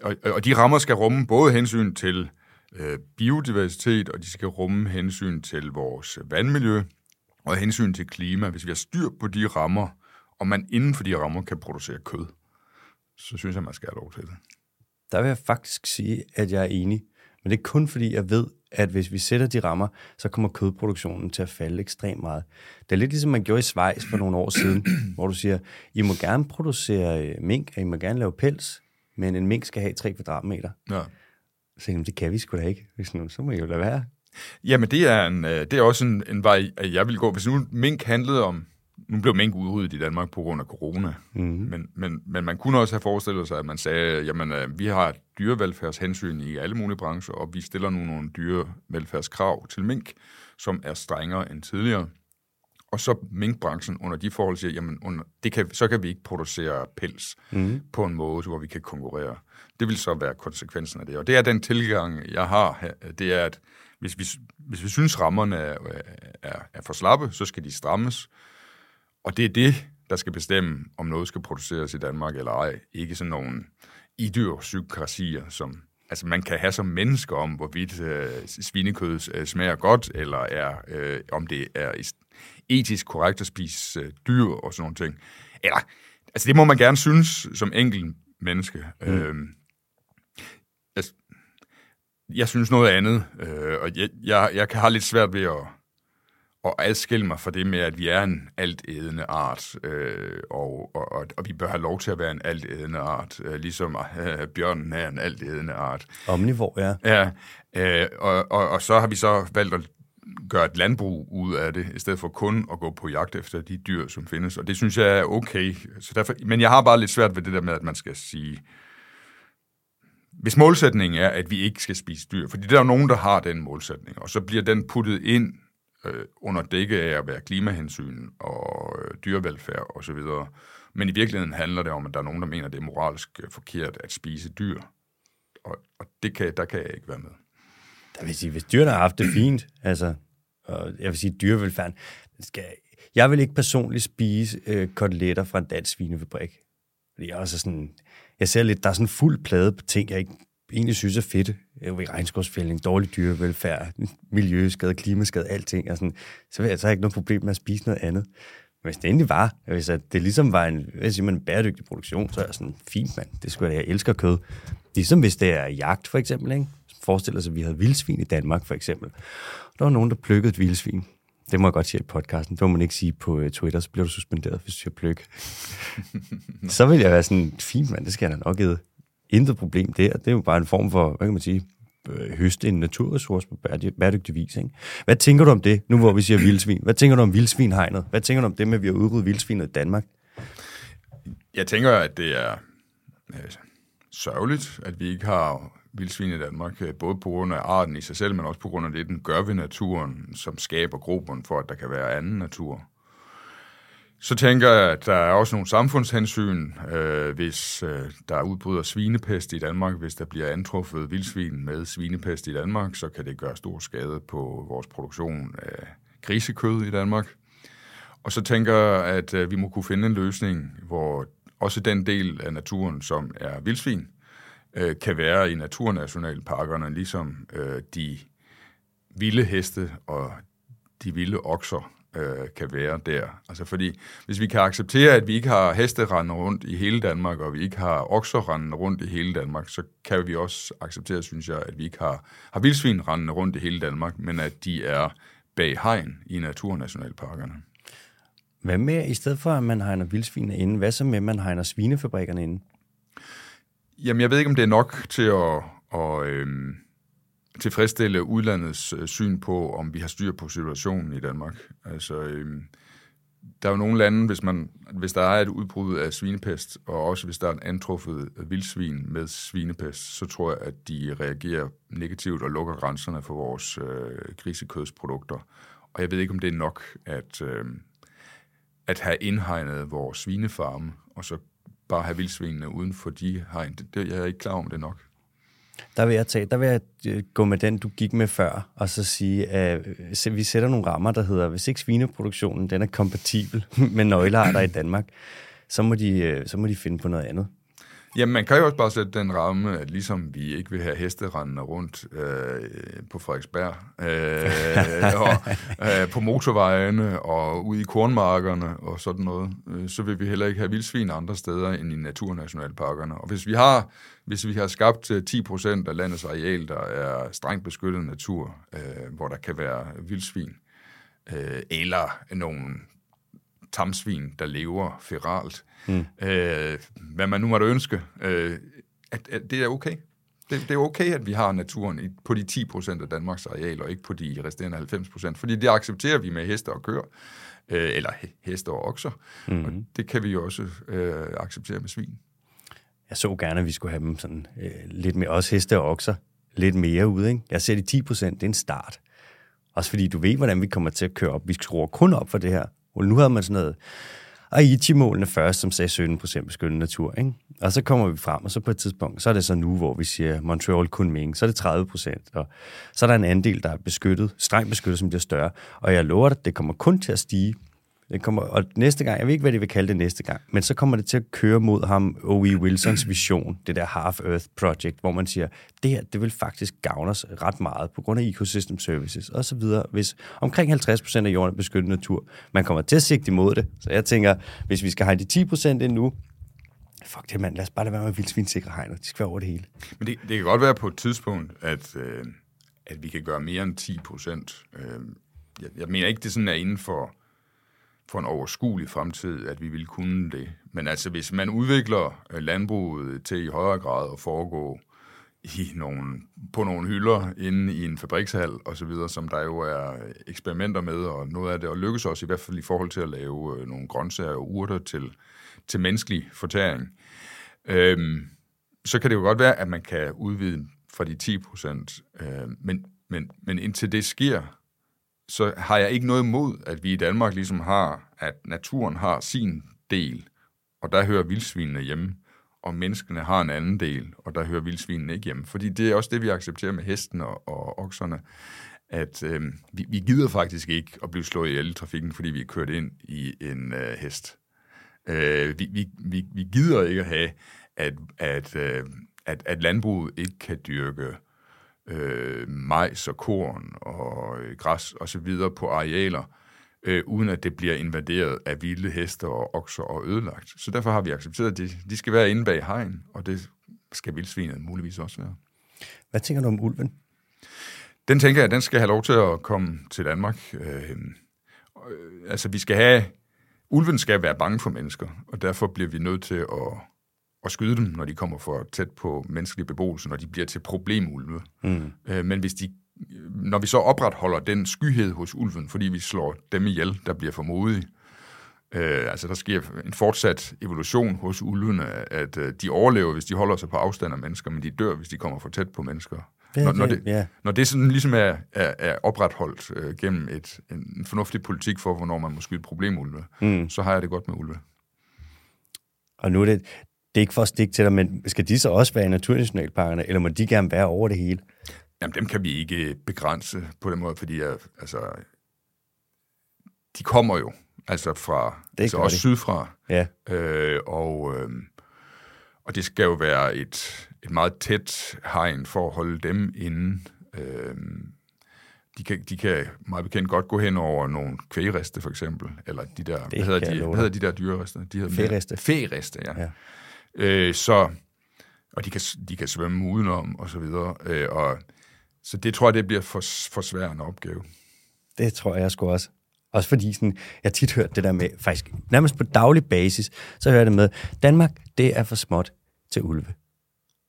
Speaker 2: og, og de rammer skal rumme både hensyn til øh, biodiversitet, og de skal rumme hensyn til vores vandmiljø og hensyn til klima. Hvis vi har styr på de rammer, og man inden for de rammer kan producere kød, så synes jeg, man skal have lov til det.
Speaker 1: Der vil jeg faktisk sige, at jeg er enig. Men det er kun fordi, jeg ved, at hvis vi sætter de rammer, så kommer kødproduktionen til at falde ekstremt meget. Det er lidt ligesom man gjorde i Schweiz for nogle år siden, hvor du siger, I må gerne producere øh, mink, og I må gerne lave pels, men en mink skal have 3 kvadratmeter. Ja. Så tænkte det kan vi sgu da ikke. Hvis nu, så må I jo lade være.
Speaker 2: Jamen, det er, en, øh, det er også en, en vej, jeg vil gå. Hvis nu mink handlede om nu blev mink udryddet i Danmark på grund af corona, mm-hmm. men, men, men man kunne også have forestillet sig, at man sagde, jamen øh, vi har dyrevelfærdshensyn i alle mulige brancher, og vi stiller nu nogle dyrevelfærdskrav til mink, som er strengere end tidligere. Og så minkbranchen under de forhold siger, jamen under, det kan, så kan vi ikke producere pels mm. på en måde, hvor vi kan konkurrere. Det vil så være konsekvensen af det. Og det er den tilgang, jeg har her, det er, at hvis vi, hvis vi synes, rammerne er, er, er for slappe, så skal de strammes. Og det er det, der skal bestemme, om noget skal produceres i Danmark eller ej. Ikke sådan nogle idiosynkrasier, som altså man kan have som mennesker om, hvorvidt øh, svinekød øh, smager godt, eller er, øh, om det er etisk korrekt at spise øh, dyr og sådan nogle ting. Eller, altså det må man gerne synes som enkelt menneske. Mm. Øh, altså, jeg synes noget andet, øh, og jeg, jeg, jeg kan have lidt svært ved at at adskille mig fra det med, at vi er en altædende art, øh, og, og, og vi bør have lov til at være en altædende art, øh, ligesom øh, bjørnen er en altædende art.
Speaker 1: Omnivor, ja.
Speaker 2: Ja, øh, og, og, og så har vi så valgt at gøre et landbrug ud af det, i stedet for kun at gå på jagt efter de dyr, som findes, og det synes jeg er okay. Så derfor, men jeg har bare lidt svært ved det der med, at man skal sige, hvis målsætningen er, at vi ikke skal spise dyr, fordi der er nogen, der har den målsætning, og så bliver den puttet ind øh, under dække af at være klimahensyn og øh, dyrevelfærd osv. Men i virkeligheden handler det om, at der er nogen, der mener, det er moralsk øh, forkert at spise dyr. Og, og det kan, der kan jeg ikke være med.
Speaker 1: Der vil sige, hvis dyrene har haft det fint, altså, og jeg vil sige, dyrevelfærden, skal, jeg vil ikke personligt spise øh, koteletter fra en dansk svinefabrik. Fordi jeg er også sådan, jeg ser lidt, der er sådan fuld plade på ting, jeg ikke egentlig synes er fedt. Jo, regnskovsfældning, dårlig dyrevelfærd, miljøskade, klimaskade, alting. Og sådan, så vil jeg altså ikke noget problem med at spise noget andet. Men hvis det endelig var, hvis det ligesom var en, hvad siger man, en bæredygtig produktion, så er jeg sådan, fint mand, det skulle jeg, jeg elsker kød. Ligesom hvis det er jagt, for eksempel, ikke? Forestiller sig, at vi havde vildsvin i Danmark, for eksempel. Der var nogen, der plukkede et vildsvin. Det må jeg godt sige i podcasten. Det må man ikke sige på uh, Twitter, så bliver du suspenderet, hvis du siger pløk. så vil jeg være sådan, fint mand, det skal jeg da nok give intet problem der. Det er jo bare en form for, hvad kan man sige, øh, høste en naturressource på bæredygtig vis. Ikke? Hvad tænker du om det, nu hvor vi siger vildsvin? Hvad tænker du om vildsvinhegnet? Hvad tænker du om det med, at vi har udryddet vildsvinet i Danmark?
Speaker 2: Jeg tænker, at det er øh, sørgeligt, at vi ikke har vildsvin i Danmark, øh, både på grund af arten i sig selv, men også på grund af det, den gør ved naturen, som skaber grobund for, at der kan være anden natur. Så tænker jeg, at der er også nogle samfundshensyn, øh, hvis øh, der udbryder svinepest i Danmark, hvis der bliver antruffet vildsvin med svinepest i Danmark, så kan det gøre stor skade på vores produktion af grisekød i Danmark. Og så tænker jeg, at øh, vi må kunne finde en løsning, hvor også den del af naturen, som er vildsvin, øh, kan være i naturnationalparkerne, ligesom øh, de vilde heste og de vilde okser øh, kan være der. Altså fordi, hvis vi kan acceptere, at vi ikke har heste rundt i hele Danmark, og vi ikke har okser rundt i hele Danmark, så kan vi også acceptere, synes jeg, at vi ikke har, har vildsvin rundt i hele Danmark, men at de er bag hegn i naturnationalparkerne.
Speaker 1: Hvad med, i stedet for at man hegner vildsvinene inde, hvad så med, at man hegner svinefabrikkerne inde?
Speaker 2: Jamen, jeg ved ikke, om det er nok til at, at øhm, tilfredsstille udlandets øh, syn på, om vi har styr på situationen i Danmark. Altså, øhm, der er jo nogle lande, hvis, man, hvis der er et udbrud af svinepest, og også hvis der er en antruffet øh, vildsvin med svinepest, så tror jeg, at de reagerer negativt og lukker grænserne for vores øh, grisekødsprodukter. Og jeg ved ikke, om det er nok at, øh, at have indhegnet vores svinefarme, og så bare have vildsvinene uden for de hegn. Det, det, jeg er ikke klar om det nok.
Speaker 1: Der vil jeg, tage, der vil jeg øh, gå med den, du gik med før, og så sige, at øh, vi sætter nogle rammer, der hedder, hvis ikke svineproduktionen den er kompatibel med nøglearter i Danmark, så må, de, øh, så må de finde på noget andet.
Speaker 2: Jamen, man kan jo også bare sætte den ramme, at ligesom vi ikke vil have hesterendende rundt øh, på Frederiksberg, øh, og øh, på motorvejene og ude i kornmarkerne og sådan noget, øh, så vil vi heller ikke have vildsvin andre steder end i naturnationalparkerne. Og hvis vi har, hvis vi har skabt 10 øh, procent af landets areal, der er strengt beskyttet natur, øh, hvor der kan være vildsvin, øh, eller nogle tamsvin, der lever feralt, mm. øh, hvad man nu måtte ønske, øh, at, at det er okay. Det, det er okay, at vi har naturen i, på de 10 procent af Danmarks areal, og ikke på de resterende 90 procent, fordi det accepterer vi med heste og køer, øh, eller heste og okser, mm. og det kan vi jo også øh, acceptere med svin.
Speaker 1: Jeg så gerne, at vi skulle have dem sådan øh, lidt mere, også heste og okser, lidt mere ude. Ikke? Jeg ser de 10 procent, det er en start. Også fordi du ved, hvordan vi kommer til at køre op. Vi skruer kun op for det her. Og nu havde man sådan noget Aichi-målene først, som sagde 17 procent beskyttet natur. Ikke? Og så kommer vi frem, og så på et tidspunkt, så er det så nu, hvor vi siger Montreal Kunming, så er det 30 procent. Og så er der en andel, der er beskyttet, strengt beskyttet, som bliver større. Og jeg lover dig, det kommer kun til at stige det kommer, og næste gang, jeg ved ikke, hvad de vil kalde det næste gang, men så kommer det til at køre mod ham, O.E. Wilsons vision, det der Half Earth Project, hvor man siger, det her, det vil faktisk gavne os ret meget på grund af ecosystem services og så videre, hvis omkring 50% af jorden er beskyttet natur. Man kommer til at sigte imod det, så jeg tænker, hvis vi skal have de 10% endnu, fuck det mand, lad os bare lade være med vildsvinsikre hegner, de skal være over det hele.
Speaker 2: Men det, det kan godt være på et tidspunkt, at, øh, at vi kan gøre mere end 10 procent. Øh, jeg, jeg mener ikke, det sådan er inden for for en overskuelig fremtid, at vi vil kunne det. Men altså, hvis man udvikler øh, landbruget til i højere grad at foregå i nogle, på nogle hylder inde i en fabrikshal og så videre, som der jo er øh, eksperimenter med, og noget af det, og lykkes også i hvert fald i forhold til at lave øh, nogle grøntsager og urter til, til menneskelig fortæring. Øhm, så kan det jo godt være, at man kan udvide fra de 10 procent, øh, men, men, men indtil det sker, så har jeg ikke noget imod, at vi i Danmark ligesom har, at naturen har sin del, og der hører vildsvinene hjemme, og menneskene har en anden del, og der hører vildsvinene ikke hjemme. Fordi det er også det, vi accepterer med hesten og, og okserne, at øh, vi, vi gider faktisk ikke at blive slået ihjel i trafikken, fordi vi er kørt ind i en øh, hest. Øh, vi, vi, vi, vi gider ikke at have, at, at, øh, at, at landbruget ikke kan dyrke øh, majs og korn og øh, græs og så videre på arealer, øh, uden at det bliver invaderet af vilde heste og okser og ødelagt. Så derfor har vi accepteret, at de, de skal være inde bag hegn, og det skal vildsvinet muligvis også være.
Speaker 1: Hvad tænker du om ulven?
Speaker 2: Den tænker jeg, den skal have lov til at komme til Danmark. Øh, altså, vi skal have... Ulven skal være bange for mennesker, og derfor bliver vi nødt til at at skyde dem, når de kommer for tæt på menneskelig beboelse, når de bliver til problemulve. Mm. Øh, men hvis de, når vi så opretholder den skyhed hos ulven, fordi vi slår dem ihjel, der bliver for modige, Øh, altså der sker en fortsat evolution hos ulvene, at øh, de overlever, hvis de holder sig på afstand af mennesker, men de dør, hvis de kommer for tæt på mennesker. Når, når,
Speaker 1: det- ja.
Speaker 2: når det sådan ligesom er, er, er opretholdt øh, gennem et, en, en fornuftig politik for, hvornår man må skyde problemulve, mm. så har jeg det godt med ulve.
Speaker 1: Og nu er det er ikke for at stikke til dig, men skal de så også være i naturnationalparkerne, eller må de gerne være over det hele?
Speaker 2: Jamen, dem kan vi ikke begrænse på den måde, fordi jeg, altså, de kommer jo altså fra,
Speaker 1: Det
Speaker 2: altså også
Speaker 1: de.
Speaker 2: sydfra,
Speaker 1: Ja,
Speaker 2: øh, og, øh, og det skal jo være et, et meget tæt hegn for at holde dem inde. Øh, de kan, de kan meget bekendt godt gå hen over nogle kvægreste, for eksempel, eller de der, hvad hedder, de, hvad hedder de der dyrerester? De hedder
Speaker 1: Færiste.
Speaker 2: Færiste, ja.
Speaker 1: Ja.
Speaker 2: Øh, så, og de kan, de kan svømme udenom, og så videre. Øh, og, så det tror jeg, det bliver for, for svær en opgave.
Speaker 1: det tror jeg sgu også. Også fordi sådan, jeg har tit hørt det der med, faktisk nærmest på daglig basis, så hører jeg det med, Danmark, det er for småt til ulve.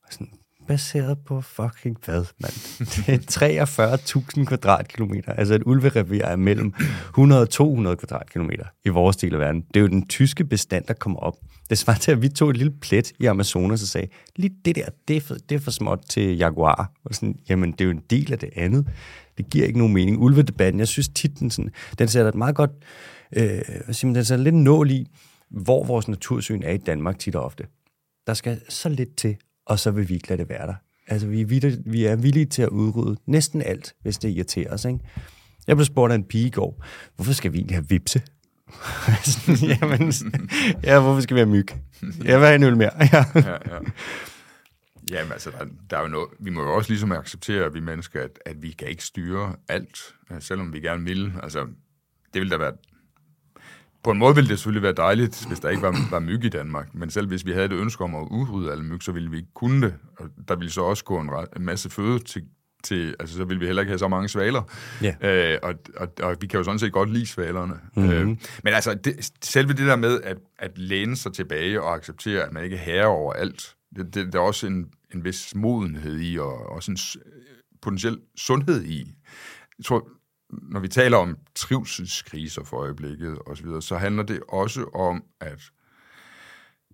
Speaker 1: Og sådan, baseret på fucking hvad, mand? Det er 43.000 kvadratkilometer. Altså et ulverevir er mellem 100 og 200 kvadratkilometer i vores del af verden. Det er jo den tyske bestand, der kommer op. Det svarer til, at vi tog et lille plet i Amazonas og sagde, lige det der, det er for, det er for småt til jaguar. Og sådan, jamen, det er jo en del af det andet. Det giver ikke nogen mening. Ulvedebatten, jeg synes tit, den, sådan, den sætter et meget godt, øh, hvad siger man, den sætter lidt nål i, hvor vores natursyn er i Danmark tit og ofte. Der skal så lidt til, og så vil vi ikke lade det være der. Altså, vi er, villige, vi er villige til at udrydde næsten alt, hvis det irriterer os, ikke? Jeg blev spurgt af en pige i går, hvorfor skal vi egentlig have vipse? Sådan, Jamen, ja, hvorfor skal vi have myg? Jeg vil have en øl mere. Ja.
Speaker 2: Ja, ja. Jamen altså, der, der er jo noget, vi må jo også ligesom acceptere, at vi mennesker, at, at vi kan ikke styre alt, øh, selvom vi gerne vil. Altså, det ville da være... På en måde ville det selvfølgelig være dejligt, hvis der ikke var, var myg i Danmark, men selv hvis vi havde et ønske om at udrydde alle myg, så ville vi ikke kunne det. Og der ville så også gå en, en masse føde til, til, altså så ville vi heller ikke have så mange svaler.
Speaker 1: Ja.
Speaker 2: Øh, og, og, og vi kan jo sådan set godt lide svalerne. Mm-hmm. Øh, men altså, det, selve det der med at, at læne sig tilbage og acceptere, at man ikke er herre over alt, det, det, der er også en, en vis modenhed i, og også en potentiel sundhed i. Jeg tror, når vi taler om trivselskriser for øjeblikket og så videre, så handler det også om, at,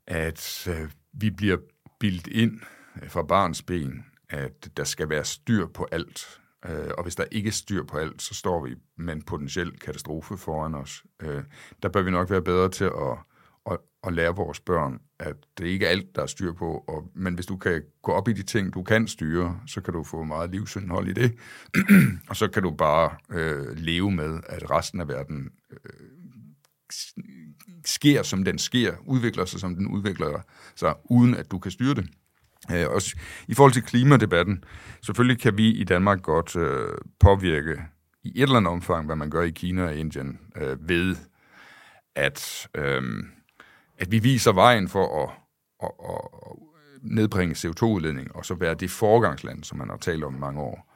Speaker 2: at øh, vi bliver bildt ind øh, fra barns ben, at der skal være styr på alt. Øh, og hvis der ikke er styr på alt, så står vi med en potentiel katastrofe foran os. Øh, der bør vi nok være bedre til at, at, lære vores børn, at det ikke er alt, der er styr på. Og, men hvis du kan gå op i de ting, du kan styre, så kan du få meget livsindhold i det. og så kan du bare øh, leve med, at resten af verden øh, sker, som den sker, udvikler sig, som den udvikler sig, uden at du kan styre det. Øh, også I forhold til klimadebatten, selvfølgelig kan vi i Danmark godt øh, påvirke i et eller andet omfang, hvad man gør i Kina og Indien, øh, ved at, øh, at vi viser vejen for at, at, at, at nedbringe CO2-udledning, og så være det forgangsland, som man har talt om i mange år.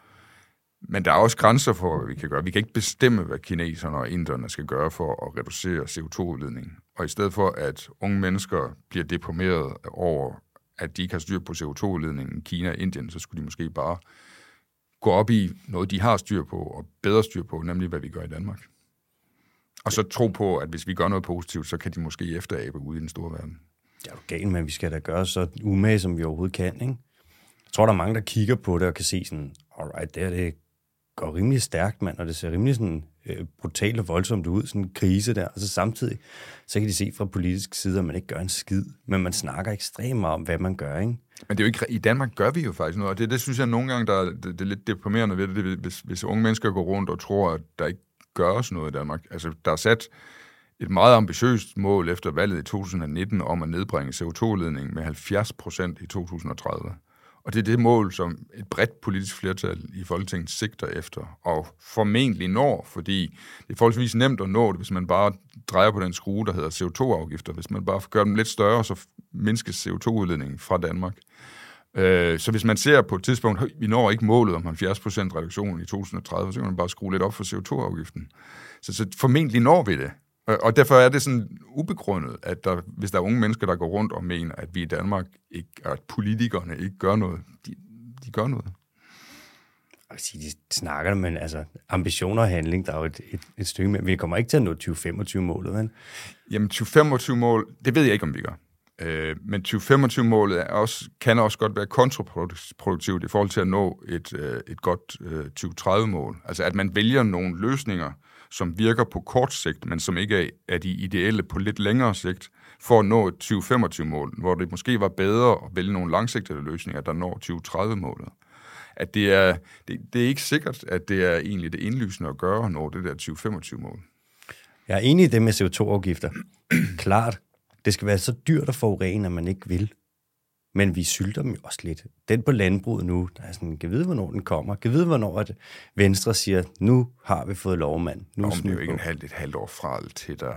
Speaker 2: Men der er også grænser for, hvad vi kan gøre. Vi kan ikke bestemme, hvad kineserne og inderne skal gøre for at reducere CO2-udledningen. Og i stedet for, at unge mennesker bliver deprimeret over, at de ikke har styr på CO2-udledningen i Kina og Indien, så skulle de måske bare gå op i noget, de har styr på, og bedre styr på, nemlig hvad vi gør i Danmark. Og så tro på, at hvis vi gør noget positivt, så kan de måske efterabe ude i den store verden.
Speaker 1: Det er jo galt, men vi skal da gøre så umage, som vi overhovedet kan, ikke? Jeg tror, der er mange, der kigger på det og kan se sådan, alright, det her, det går rimelig stærkt, mand, og det ser rimelig sådan øh, brutalt og voldsomt ud, sådan en krise der. Og så samtidig, så kan de se fra politisk side, at man ikke gør en skid, men man snakker ekstremt meget om, hvad man gør, ikke?
Speaker 2: Men det er jo ikke, i Danmark gør vi jo faktisk noget, og det, det synes jeg nogle gange, der, er- det, det er lidt deprimerende ved det, det hvis, hvis unge mennesker går rundt og tror, at der ikke gøres noget i Danmark. Altså, der er sat et meget ambitiøst mål efter valget i 2019 om at nedbringe CO2-udledningen med 70 procent i 2030. Og det er det mål, som et bredt politisk flertal i Folketinget sigter efter, og formentlig når, fordi det er forholdsvis nemt at nå det, hvis man bare drejer på den skrue, der hedder CO2-afgifter. Hvis man bare gør dem lidt større, så mindskes CO2-udledningen fra Danmark. Øh, så hvis man ser på et tidspunkt, "Høj, vi når ikke målet om 70% reduktion i 2030, så kan man bare skrue lidt op for CO2-afgiften. Så, så formentlig når vi det. Og, og derfor er det sådan ubegrundet, at der, hvis der er unge mennesker, der går rundt og mener, at vi i Danmark ikke, at politikerne ikke gør noget, de, de gør noget.
Speaker 1: jeg vil sige, de snakker, men altså ambitioner og handling, der er jo et, et, et stykke med. Vi kommer ikke til at nå 2025-målet, vel?
Speaker 2: Jamen 2025-mål, det ved jeg ikke, om vi gør. Øh, men 2025-målet er også, kan også godt være kontraproduktivt i forhold til at nå et, øh, et godt øh, 2030-mål. Altså at man vælger nogle løsninger, som virker på kort sigt, men som ikke er, er de ideelle på lidt længere sigt, for at nå et 2025-mål, hvor det måske var bedre at vælge nogle langsigtede løsninger, der når 2030-målet. At det er, det, det er ikke sikkert, at det er egentlig det indlysende at gøre at nå det der 2025-mål.
Speaker 1: Jeg er enig i det med CO2-afgifter. Klart, det skal være så dyrt at forurene, at man ikke vil. Men vi sylter dem jo også lidt. Den på landbruget nu, der er sådan, kan vide, hvornår den kommer. Kan vide, hvornår at Venstre siger, nu har vi fået lov, mand. Nu
Speaker 2: Om det er jo ikke en halv, et halvt år fra til, der,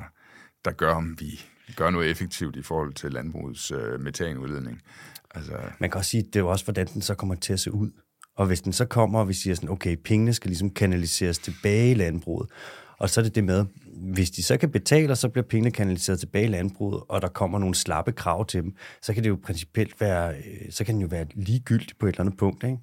Speaker 2: der gør, om vi gør noget effektivt i forhold til landbrugets øh, metanudledning.
Speaker 1: Altså... Man kan også sige, det er jo også, hvordan den så kommer til at se ud. Og hvis den så kommer, og vi siger sådan, okay, pengene skal ligesom kanaliseres tilbage i landbruget, og så er det det med, hvis de så kan betale, så bliver pengene kanaliseret tilbage i landbruget, og der kommer nogle slappe krav til dem, så kan det jo principielt være, øh, så kan den jo være ligegyldig på et eller andet punkt, ikke?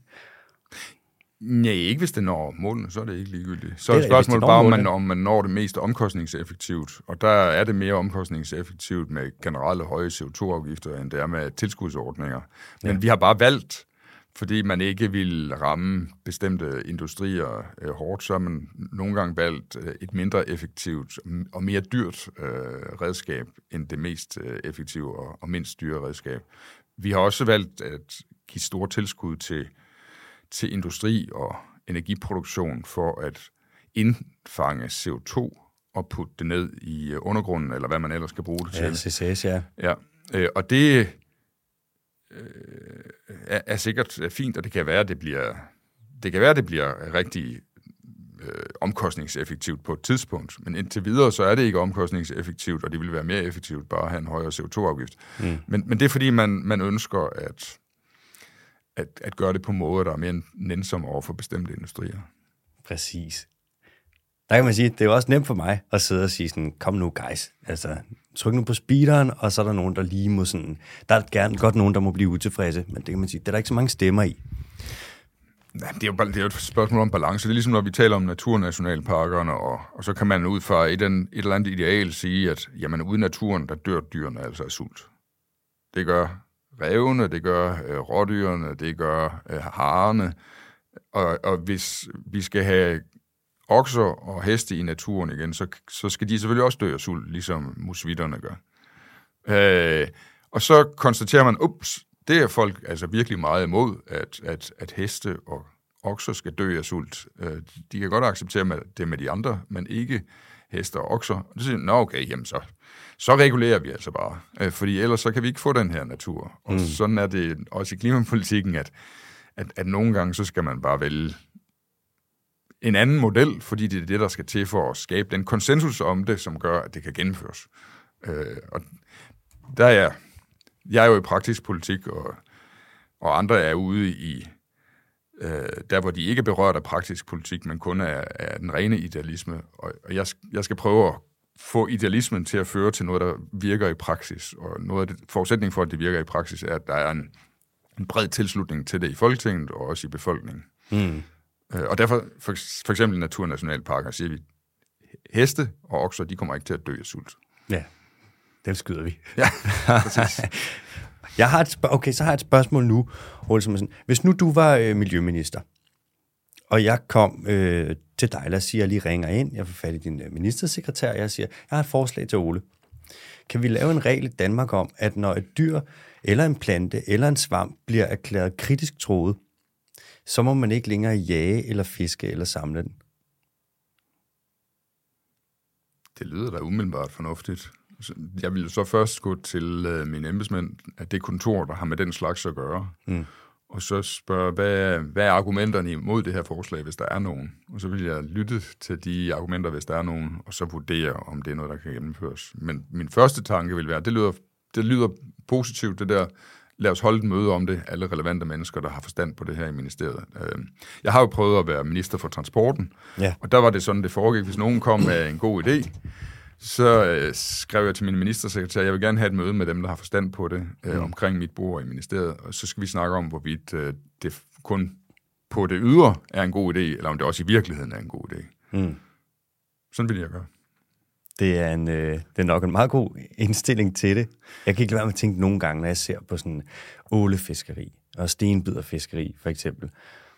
Speaker 2: Nej, ikke hvis det når målene, så er det ikke ligegyldigt. Så er det spørgsmålet bare, om man, om man når det mest omkostningseffektivt. Og der er det mere omkostningseffektivt med generelle høje CO2-afgifter, end det er med tilskudsordninger. Men ja. vi har bare valgt fordi man ikke vil ramme bestemte industrier øh, hårdt, så har man nogle gange valgt øh, et mindre effektivt og mere dyrt øh, redskab end det mest øh, effektive og, og mindst dyre redskab. Vi har også valgt at give store tilskud til, til industri og energiproduktion for at indfange CO2 og putte det ned i øh, undergrunden, eller hvad man ellers skal bruge det til.
Speaker 1: Ja, CCS, ja.
Speaker 2: ja. Øh, og det øh, er, er sikkert fint, og det kan være, at det bliver, det kan være, det bliver rigtig øh, omkostningseffektivt på et tidspunkt, men indtil videre, så er det ikke omkostningseffektivt, og det vil være mere effektivt bare at have en højere CO2-afgift. Mm. Men, men det er fordi, man, man ønsker at, at, at gøre det på måder, der er mere nænsomme over for bestemte industrier.
Speaker 1: Præcis der kan man sige, det er jo også nemt for mig at sidde og sige sådan, kom nu guys, altså tryk nu på speederen, og så er der nogen, der lige må sådan, der er gerne godt nogen, der må blive utilfredse, men det kan man sige, det er der ikke så mange stemmer i.
Speaker 2: Ja, det, er jo, det er jo et spørgsmål om balance. Det er ligesom, når vi taler om naturnationalparkerne, og, og så kan man ud fra et, et eller andet ideal sige, at jamen, uden naturen, der dør dyrene altså af sult. Det gør revne, det gør øh, rådyrene, det gør øh, harerne, og, og hvis vi skal have okser og heste i naturen igen, så, så skal de selvfølgelig også dø af sult, ligesom musvitterne gør. Øh, og så konstaterer man, ups, det er folk altså virkelig meget imod, at, at, at heste og okser skal dø af sult. Øh, de kan godt acceptere det med de andre, men ikke heste og okser. Og det siger, nå okay, jamen så, så regulerer vi altså bare, øh, fordi ellers så kan vi ikke få den her natur. Og mm. sådan er det også i klimapolitikken, at, at, at nogle gange så skal man bare vælge en anden model, fordi det er det, der skal til for at skabe den konsensus om det, som gør, at det kan gennemføres. Øh, og der er jeg, jeg er jo i praktisk politik, og, og andre er ude i, øh, der hvor de ikke er berørt af praktisk politik, men kun af, af den rene idealisme. Og, og jeg, jeg skal prøve at få idealismen til at føre til noget, der virker i praksis. Og noget af det, forudsætningen for, at det virker i praksis, er, at der er en, en bred tilslutning til det i Folketinget og også i befolkningen. Mm. Øh, og derfor, for, for eksempel i naturnationalparker, siger vi, heste og okser, de kommer ikke til at dø af sult.
Speaker 1: Ja, dem skyder vi.
Speaker 2: Ja, præcis.
Speaker 1: jeg har et okay, så har jeg et spørgsmål nu, Olsen. Hvis nu du var øh, miljøminister, og jeg kom øh, til dig, lad os sige, jeg lige ringer ind, jeg får fat i din øh, ministersekretær, og jeg siger, jeg har et forslag til Ole. Kan vi lave en regel i Danmark om, at når et dyr, eller en plante, eller en svamp bliver erklæret kritisk troet, så må man ikke længere jage eller fiske eller samle den.
Speaker 2: Det lyder da umiddelbart fornuftigt. Jeg vil så først gå til uh, mine embedsmænd, at det kontor, der har med den slags at gøre, mm. og så spørge, hvad, hvad er argumenterne imod det her forslag, hvis der er nogen? Og så vil jeg lytte til de argumenter, hvis der er nogen, og så vurdere, om det er noget, der kan gennemføres. Men min første tanke vil være, det lyder, det lyder positivt, det der, lad os holde et møde om det, alle relevante mennesker, der har forstand på det her i ministeriet. Øh, jeg har jo prøvet at være minister for transporten, ja. og der var det sådan, det foregik. Hvis nogen kom med en god idé, så øh, skrev jeg til min ministersekretær, jeg vil gerne have et møde med dem, der har forstand på det, øh, omkring mit bord i ministeriet, og så skal vi snakke om, hvorvidt øh, det kun på det ydre er en god idé, eller om det også i virkeligheden er en god idé.
Speaker 1: Mm.
Speaker 2: Sådan vil jeg gøre.
Speaker 1: Det er, en, øh, det er nok en meget god indstilling til det. Jeg kan ikke lade være med at tænke nogle gange, når jeg ser på sådan ålefiskeri og stenbiderfiskeri for eksempel.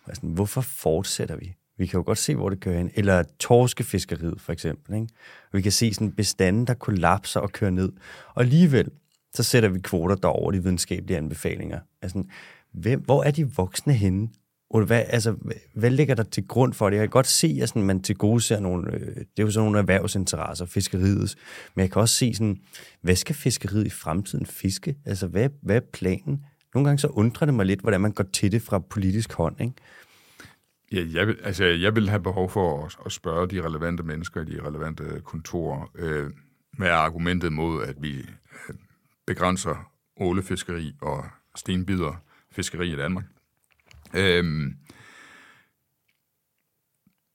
Speaker 1: Og sådan, hvorfor fortsætter vi? Vi kan jo godt se, hvor det kører hen. Eller torskefiskeriet for eksempel. Ikke? Vi kan se sådan bestanden, der kollapser og kører ned. Og alligevel, så sætter vi kvoter der over de videnskabelige anbefalinger. Altså, hvem, hvor er de voksne henne? Ole, hvad, altså, hvad, ligger der til grund for det? Jeg kan godt se, at sådan, man til gode ser nogle, øh, det er jo sådan nogle erhvervsinteresser, fiskeriet, men jeg kan også se sådan, hvad skal fiskeriet i fremtiden fiske? Altså, hvad, hvad er planen? Nogle gange så undrer det mig lidt, hvordan man går til det fra politisk hånd, ikke?
Speaker 2: Ja, jeg vil, altså, jeg vil have behov for at, at spørge de relevante mennesker i de relevante kontorer, øh, med argumentet mod, at vi øh, begrænser ålefiskeri og stenbider fiskeri i Danmark. Øhm,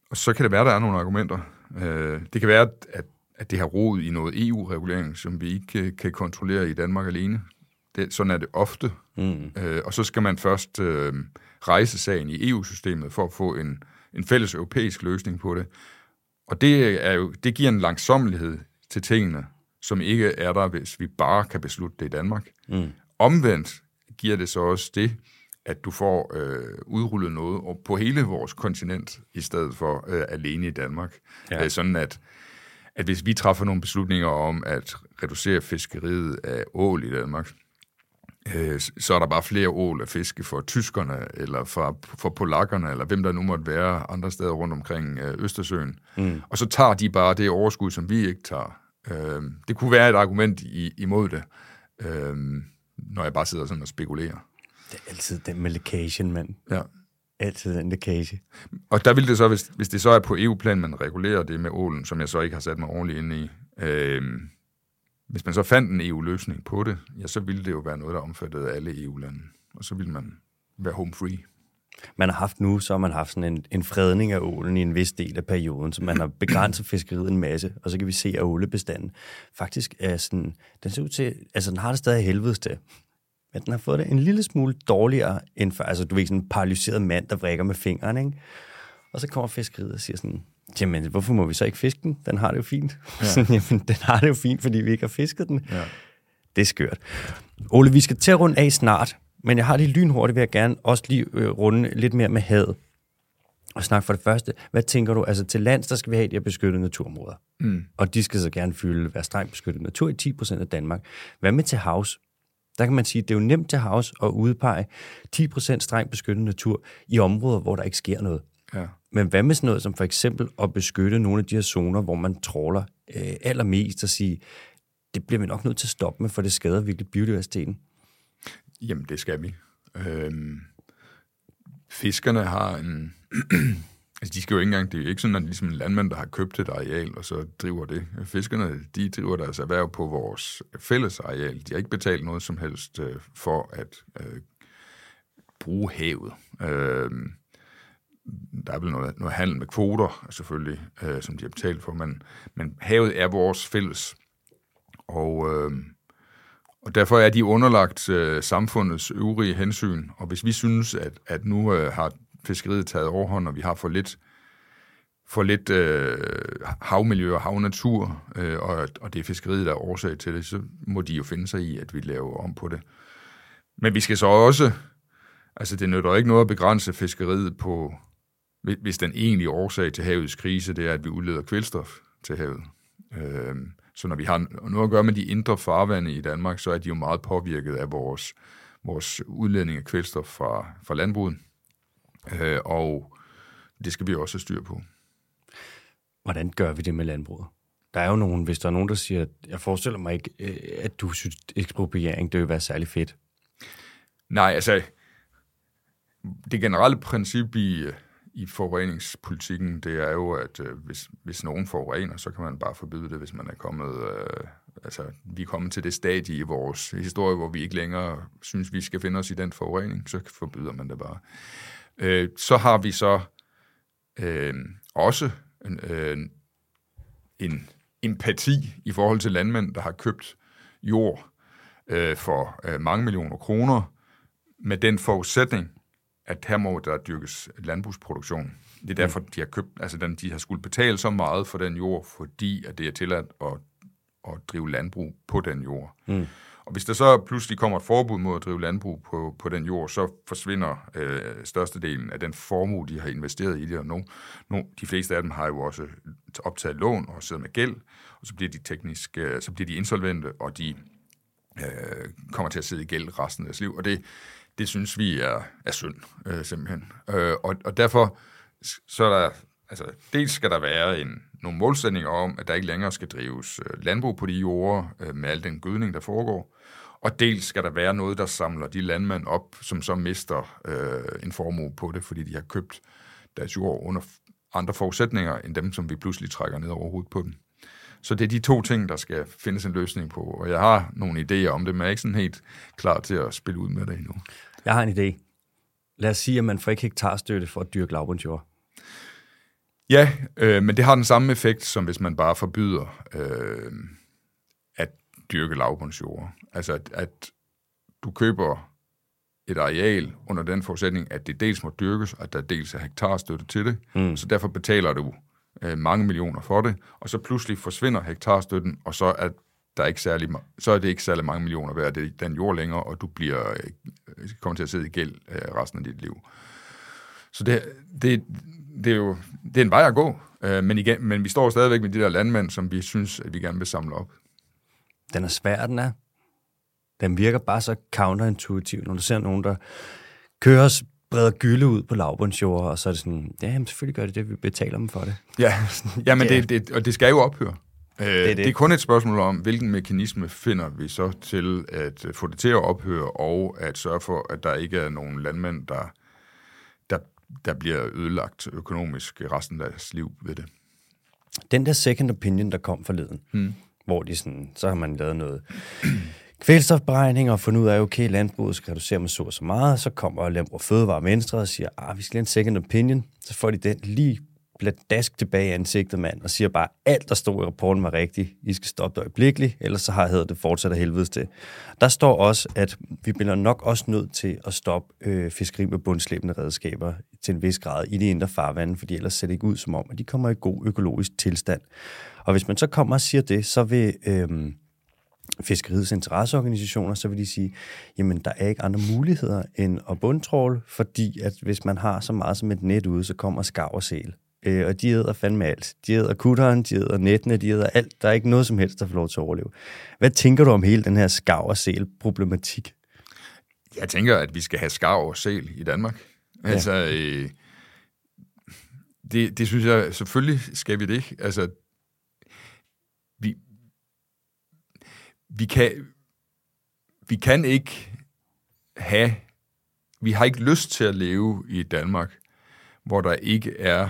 Speaker 2: og så kan det være, der er nogle argumenter. Øh, det kan være, at, at det har rod i noget EU-regulering, som vi ikke kan, kan kontrollere i Danmark alene. Det, sådan er det ofte. Mm. Øh, og så skal man først øh, rejse sagen i EU-systemet for at få en, en fælles europæisk løsning på det. Og det, er jo, det giver en langsommelighed til tingene, som ikke er der, hvis vi bare kan beslutte det i Danmark. Mm. Omvendt giver det så også det, at du får øh, udrullet noget på hele vores kontinent, i stedet for øh, alene i Danmark. Ja. Øh, sådan at, at hvis vi træffer nogle beslutninger om at reducere fiskeriet af ål i Danmark, øh, så er der bare flere ål at fiske for tyskerne, eller for, for polakkerne, eller hvem der nu måtte være andre steder rundt omkring øh, Østersøen. Mm. Og så tager de bare det overskud, som vi ikke tager. Øh, det kunne være et argument i, imod det, øh, når jeg bare sidder sådan og spekulerer.
Speaker 1: Det er altid den med lækagen, mand.
Speaker 2: Ja.
Speaker 1: Altid den lækage.
Speaker 2: Og der vil det så, hvis, hvis det så er på EU-plan, man regulerer det med ålen, som jeg så ikke har sat mig ordentligt ind i, øh, hvis man så fandt en EU-løsning på det, ja, så ville det jo være noget, der omfattede alle EU-lande. Og så ville man være home free.
Speaker 1: Man har haft nu, så har man haft sådan en, en fredning af ålen i en vis del af perioden, så man har begrænset fiskeriet en masse, og så kan vi se, at ålebestanden faktisk er sådan, den ser ud til, altså den har det stadig helvedes til men den har fået det en lille smule dårligere end før. Altså, du ved, sådan en paralyseret mand, der vrikker med fingeren, ikke? Og så kommer fiskeriet og siger sådan, jamen, hvorfor må vi så ikke fiske den? Den har det jo fint. Ja. Sådan, jamen, den har det jo fint, fordi vi ikke har fisket den. Ja. Det er skørt. Ole, vi skal til at runde af snart, men jeg har lige lynhurtigt, vil jeg gerne også lige øh, runde lidt mere med havet. Og snak for det første, hvad tænker du? Altså til lands, der skal vi have de her beskyttede naturområder. Mm. Og de skal så gerne fylde, være strengt beskyttet natur i 10% af Danmark. Hvad med til havs? Der kan man sige, at det er jo nemt til havs at udpege 10% strengt beskyttet natur i områder, hvor der ikke sker noget. Ja. Men hvad med sådan noget som for eksempel at beskytte nogle af de her zoner, hvor man tråler øh, allermest og sige, det bliver vi nok nødt til at stoppe med, for det skader virkelig biodiversiteten?
Speaker 2: Jamen, det skal vi. Øhm, fiskerne har en, Altså, de skal jo ikke engang, det er jo ikke sådan, at ligesom en landmand, der har købt et areal, og så driver det. Fiskerne, de driver deres erhverv på vores fælles areal. De har ikke betalt noget som helst øh, for at øh, bruge havet. Øh, der er vel noget, noget handel med kvoter, selvfølgelig, øh, som de har betalt for, men, men havet er vores fælles. Og, øh, og derfor er de underlagt øh, samfundets øvrige hensyn. Og hvis vi synes, at, at nu øh, har fiskeriet taget overhånd, og vi har for lidt, for lidt øh, havmiljø og havnatur, øh, og, og det er fiskeriet, der er årsag til det, så må de jo finde sig i, at vi laver om på det. Men vi skal så også, altså det nytter ikke noget at begrænse fiskeriet på, hvis den egentlige årsag til havets krise, det er, at vi udleder kvælstof til havet. Øh, så når vi har noget at gøre med de indre farvande i Danmark, så er de jo meget påvirket af vores, vores udledning af kvælstof fra, fra landbruget. Øh, og det skal vi også have styr på.
Speaker 1: Hvordan gør vi det med landbruget? Der er jo nogen, hvis der er nogen, der siger, at jeg forestiller mig ikke, øh, at du synes, ekspropriering, det vil være særlig fedt.
Speaker 2: Nej, altså, det generelle princip i, i forureningspolitikken, det er jo, at øh, hvis, hvis nogen forurener, så kan man bare forbyde det, hvis man er kommet, øh, altså, vi er kommet til det stadie i vores historie, hvor vi ikke længere synes, vi skal finde os i den forurening, så forbyder man det bare. Øh, så har vi så øh, også en, øh, en empati i forhold til landmænd, der har købt jord øh, for øh, mange millioner kroner, med den forudsætning, at her må der dyrkes landbrugsproduktion. Det er derfor, de har købt, altså den, de har skulle betale så meget for den jord, fordi at det er tilladt at, at drive landbrug på den jord. Mm. Og hvis der så pludselig kommer et forbud mod at drive landbrug på, på den jord, så forsvinder øh, størstedelen af den formue, de har investeret i det. Og no, no, de fleste af dem har jo også optaget lån og sidder med gæld, og så bliver de teknisk, øh, så bliver de insolvente, og de øh, kommer til at sidde i gæld resten af deres liv. Og det, det synes vi er, er synd, øh, simpelthen. Øh, og, og derfor så er der, altså, dels skal der være en, nogle målsætninger om, at der ikke længere skal drives øh, landbrug på de jorder øh, med al den gødning, der foregår. Og dels skal der være noget, der samler de landmænd op, som så mister øh, en formue på det, fordi de har købt deres jord under andre forudsætninger, end dem, som vi pludselig trækker ned over hovedet på dem. Så det er de to ting, der skal findes en løsning på, og jeg har nogle idéer om det, men jeg er ikke sådan helt klar til at spille ud med det endnu.
Speaker 1: Jeg har en idé. Lad os sige, at man får ikke hektarstøtte for at dyrke lavbundsjord.
Speaker 2: Ja, øh, men det har den samme effekt, som hvis man bare forbyder øh, dyrke lavbundsjord. Altså, at, at du køber et areal under den forudsætning, at det dels må dyrkes, og at der dels er hektarstøtte til det. Mm. Så derfor betaler du øh, mange millioner for det, og så pludselig forsvinder hektarstøtten, og så er der ikke særlig, så er det ikke særlig mange millioner værd, det er den jord længere, og du bliver, øh, kommer til at sidde i gæld øh, resten af dit liv. Så det, det, det er jo det er en vej at gå, øh, men, igen, men vi står stadigvæk med de der landmænd, som vi synes, at vi gerne vil samle op.
Speaker 1: Den er svær, den er. Den virker bare så counterintuitiv, når du ser nogen, der kører breder gylde ud på lavbundsjord, og så er det sådan, ja, jamen, selvfølgelig gør det det, vi betaler dem for det.
Speaker 2: Ja, ja men det, det, og det skal jo ophøre. Det er, det. det er kun et spørgsmål om, hvilken mekanisme finder vi så til at få det til at ophøre, og at sørge for, at der ikke er nogen landmænd, der der bliver ødelagt økonomisk resten af deres liv ved det.
Speaker 1: Den der second opinion, der kom forleden, hmm hvor de sådan, så har man lavet noget kvælstofberegning og fundet ud af, okay, landbruget skal reducere med så og så meget, så kommer Landbrug Fødevare Venstre og siger, ah, vi skal have en second opinion, så får de den lige bladask tilbage i ansigtet, mand, og siger bare, alt, der stod i rapporten, var rigtigt. I skal stoppe det øjeblikkeligt, ellers så har jeg det fortsat af helvedes til. Der står også, at vi bliver nok også nødt til at stoppe øh, fiskeri med bundslæbende redskaber til en vis grad i de indre farvande, fordi ellers ser det ikke ud som om, at de kommer i god økologisk tilstand. Og hvis man så kommer og siger det, så vil... Øh, fiskeriets interesseorganisationer, så vil de sige, jamen der er ikke andre muligheder end at bundtråle, fordi at hvis man har så meget som et net ude, så kommer skav og sæl øh, og de æder fandme alt. De æder kutteren, de æder nettene, de æder alt. Der er ikke noget som helst, der får lov til at overleve. Hvad tænker du om hele den her skav og sæl problematik?
Speaker 2: Jeg tænker, at vi skal have skav og sæl i Danmark. Ja. Altså, øh, det, det synes jeg, selvfølgelig skal vi det. Altså, vi, vi kan, vi kan ikke have, vi har ikke lyst til at leve i Danmark, hvor der ikke er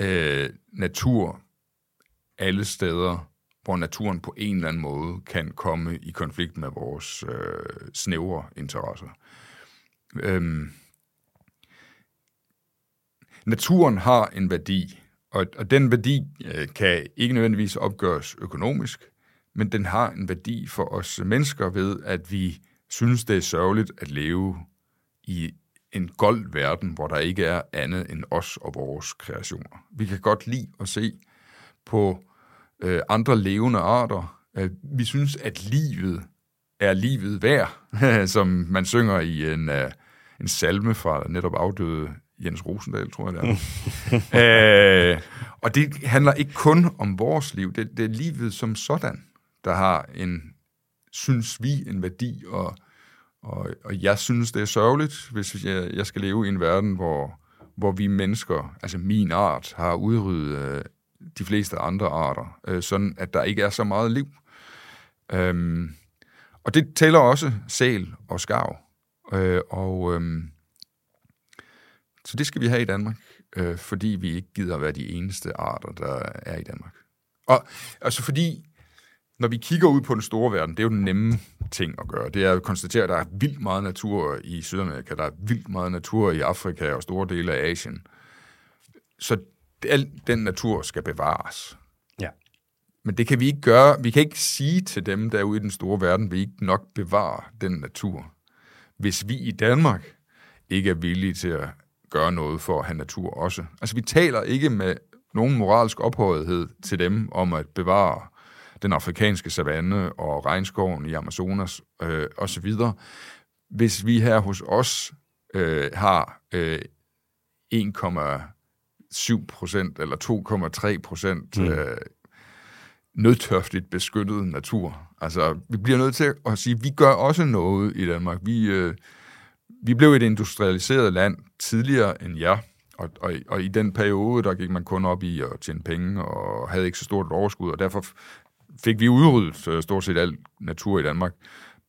Speaker 2: øh, natur alle steder, hvor naturen på en eller anden måde kan komme i konflikt med vores øh, snævre interesser. Øhm, naturen har en værdi, og, og den værdi øh, kan ikke nødvendigvis opgøres økonomisk, men den har en værdi for os mennesker ved, at vi synes, det er sørgeligt at leve i en gold verden, hvor der ikke er andet end os og vores kreationer. Vi kan godt lide at se på øh, andre levende arter. Øh, vi synes, at livet er livet værd, som man synger i en, uh, en salme fra netop afdøde Jens Rosendal, tror jeg det er. øh, og det handler ikke kun om vores liv, det, det er livet som sådan, der har en, synes vi, en værdi og og, og jeg synes, det er sørgeligt, hvis jeg, jeg skal leve i en verden, hvor, hvor vi mennesker, altså min art, har udryddet øh, de fleste andre arter, øh, sådan at der ikke er så meget liv. Øhm, og det tæller også sæl og skav. Øh, og øhm, så det skal vi have i Danmark, øh, fordi vi ikke gider at være de eneste arter, der er i Danmark. Og altså fordi når vi kigger ud på den store verden, det er jo den nemme ting at gøre. Det er at konstatere, at der er vildt meget natur i Sydamerika, der er vildt meget natur i Afrika og store dele af Asien. Så al den natur skal bevares.
Speaker 1: Ja.
Speaker 2: Men det kan vi ikke gøre. Vi kan ikke sige til dem derude i den store verden, vi ikke nok bevare den natur. Hvis vi i Danmark ikke er villige til at gøre noget for at have natur også. Altså, vi taler ikke med nogen moralsk ophøjethed til dem om at bevare den afrikanske savanne og regnskoven i Amazonas øh, osv., hvis vi her hos os øh, har øh, 1,7 procent eller 2,3 procent mm. øh, nødtørftigt beskyttet natur. Altså, vi bliver nødt til at sige, at vi gør også noget i Danmark. Vi, øh, vi blev et industrialiseret land tidligere end jer, og, og, og i den periode, der gik man kun op i at tjene penge, og havde ikke så stort et overskud, og derfor fik vi udryddet øh, stort set al natur i Danmark.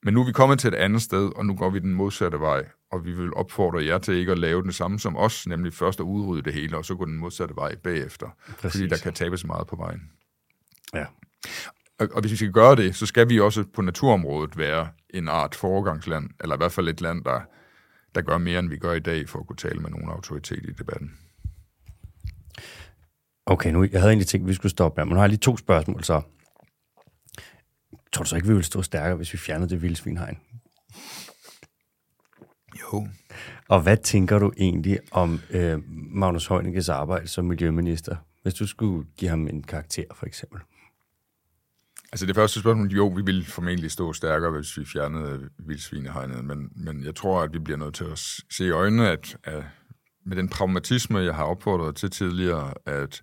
Speaker 2: Men nu er vi kommet til et andet sted, og nu går vi den modsatte vej, og vi vil opfordre jer til ikke at lave det samme som os, nemlig først at udrydde det hele, og så gå den modsatte vej bagefter. Præcis. Fordi der kan tabes meget på vejen.
Speaker 1: Ja.
Speaker 2: Og, og hvis vi skal gøre det, så skal vi også på naturområdet være en art foregangsland, eller i hvert fald et land, der, der gør mere, end vi gør i dag, for at kunne tale med nogen autoritet i debatten.
Speaker 1: Okay, nu, jeg havde egentlig tænkt, at vi skulle stoppe her, men nu har jeg lige to spørgsmål så. Tror du så ikke, vi ville stå stærkere, hvis vi fjernede det vildsvinhegn?
Speaker 2: Jo.
Speaker 1: Og hvad tænker du egentlig om øh, Magnus Heunicke's arbejde som miljøminister, hvis du skulle give ham en karakter, for eksempel?
Speaker 2: Altså det første spørgsmål, jo, vi vil formentlig stå stærkere, hvis vi fjernede vildsvinehegnet, men, men jeg tror, at vi bliver nødt til at se i øjnene, at, at med den pragmatisme, jeg har opfordret til tidligere, at,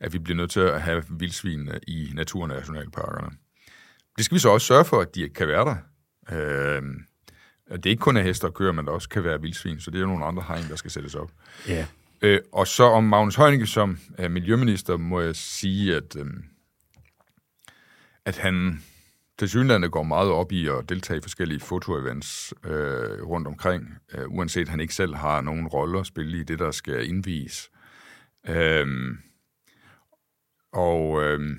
Speaker 2: at vi bliver nødt til at have vildsvin i naturnationalparkerne. Det skal vi så også sørge for, at de kan være der. Øh, det er ikke kun af hester og køer, men der også kan være vildsvin, så det er jo nogle andre hegn, der skal sættes op.
Speaker 1: Ja.
Speaker 2: Øh, og så om Magnus Heunicke som uh, miljøminister, må jeg sige, at, øh, at han til synlandet går meget op i at deltage i forskellige fotoevents øh, rundt omkring, øh, uanset at han ikke selv har nogen rolle at spille i det, der skal indvies. Øh, og... Øh,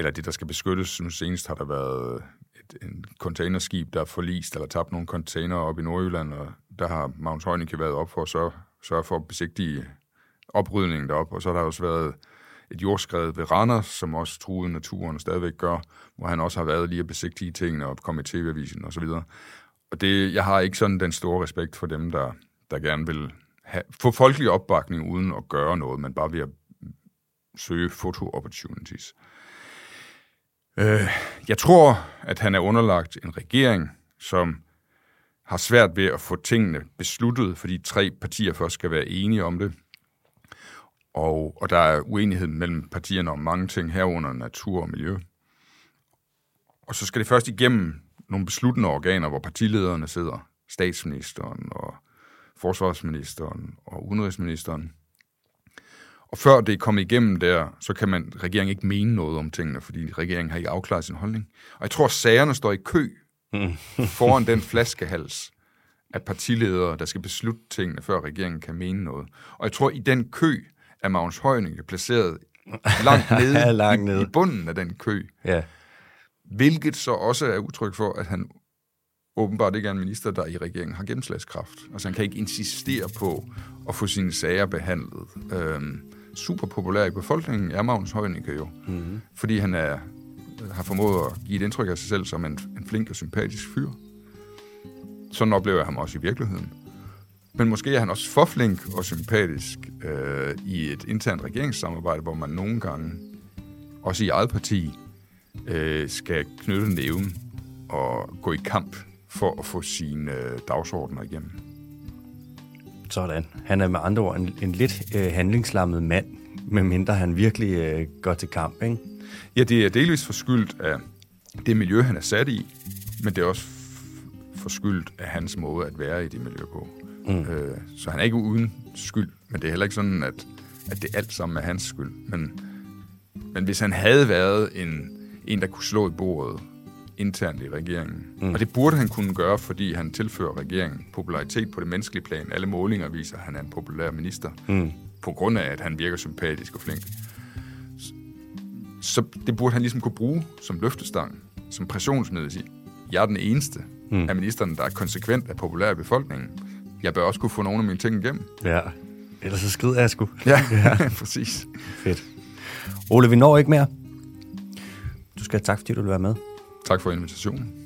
Speaker 2: eller det, der skal beskyttes. Nu senest har der været et en containerskib, der er forlist eller tabt nogle container op i Nordjylland, og der har Magnus Heunicke været op for at sørge, sørge for at besigtige oprydningen derop, og så har der også været et jordskred ved Randers, som også truede naturen og stadigvæk gør, hvor han også har været lige at besigtige tingene og komme i tv-avisen og så videre. Og det, jeg har ikke sådan den store respekt for dem, der, der gerne vil have, få folkelig opbakning uden at gøre noget, men bare ved at søge foto-opportunities. Øh, jeg tror, at han er underlagt en regering, som har svært ved at få tingene besluttet, fordi tre partier først skal være enige om det. Og, og der er uenighed mellem partierne om mange ting herunder natur og miljø. Og så skal det først igennem nogle besluttende organer, hvor partilederne sidder, statsministeren og forsvarsministeren og udenrigsministeren. Og før det er kommet igennem der, så kan man regeringen ikke mene noget om tingene, fordi regeringen har ikke afklaret sin holdning. Og jeg tror, at sagerne står i kø mm. foran den flaskehals af partiledere, der skal beslutte tingene, før regeringen kan mene noget. Og jeg tror, i den kø er Magnus Heunicke placeret langt nede, langt nede. I, i bunden af den kø.
Speaker 1: Ja.
Speaker 2: Hvilket så også er udtryk for, at han åbenbart ikke er en minister, der i regeringen har gennemslagskraft. Altså han kan ikke insistere på at få sine sager behandlet. Øhm, super populær i befolkningen er Magnus Heunicke jo. Mm-hmm. Fordi han er, har formået at give et indtryk af sig selv som en, en flink og sympatisk fyr. Sådan oplever jeg ham også i virkeligheden. Men måske er han også for flink og sympatisk øh, i et internt regeringssamarbejde, hvor man nogle gange, også i eget parti, øh, skal knytte næven og gå i kamp for at få sine øh, dagsordner igennem.
Speaker 1: Sådan. Han er med andre ord en, en lidt øh, handlingslammet mand, medmindre han virkelig øh, går til kamp, ikke?
Speaker 2: Ja, det er delvis forskyldt af det miljø, han er sat i, men det er også forskyldt af hans måde at være i det miljø på. Mm. Øh, så han er ikke uden skyld, men det er heller ikke sådan, at, at det alt sammen er hans skyld. Men, men hvis han havde været en, en, der kunne slå i bordet internt i regeringen. Mm. Og det burde han kunne gøre, fordi han tilfører regeringen popularitet på det menneskelige plan. Alle målinger viser, at han er en populær minister, mm. på grund af, at han virker sympatisk og flink. Så det burde han ligesom kunne bruge som løftestang, som pressionsmiddel. Sige, jeg er den eneste mm. af ministeren, der er konsekvent af populær i befolkningen. Jeg bør også kunne få nogle af mine ting igennem.
Speaker 1: Ja, ellers så skrider jeg sgu.
Speaker 2: Ja, ja. præcis.
Speaker 1: Fedt. Ole, vi når ikke mere. Du skal have tak, fordi du vil være med.
Speaker 2: Tak for invitationen.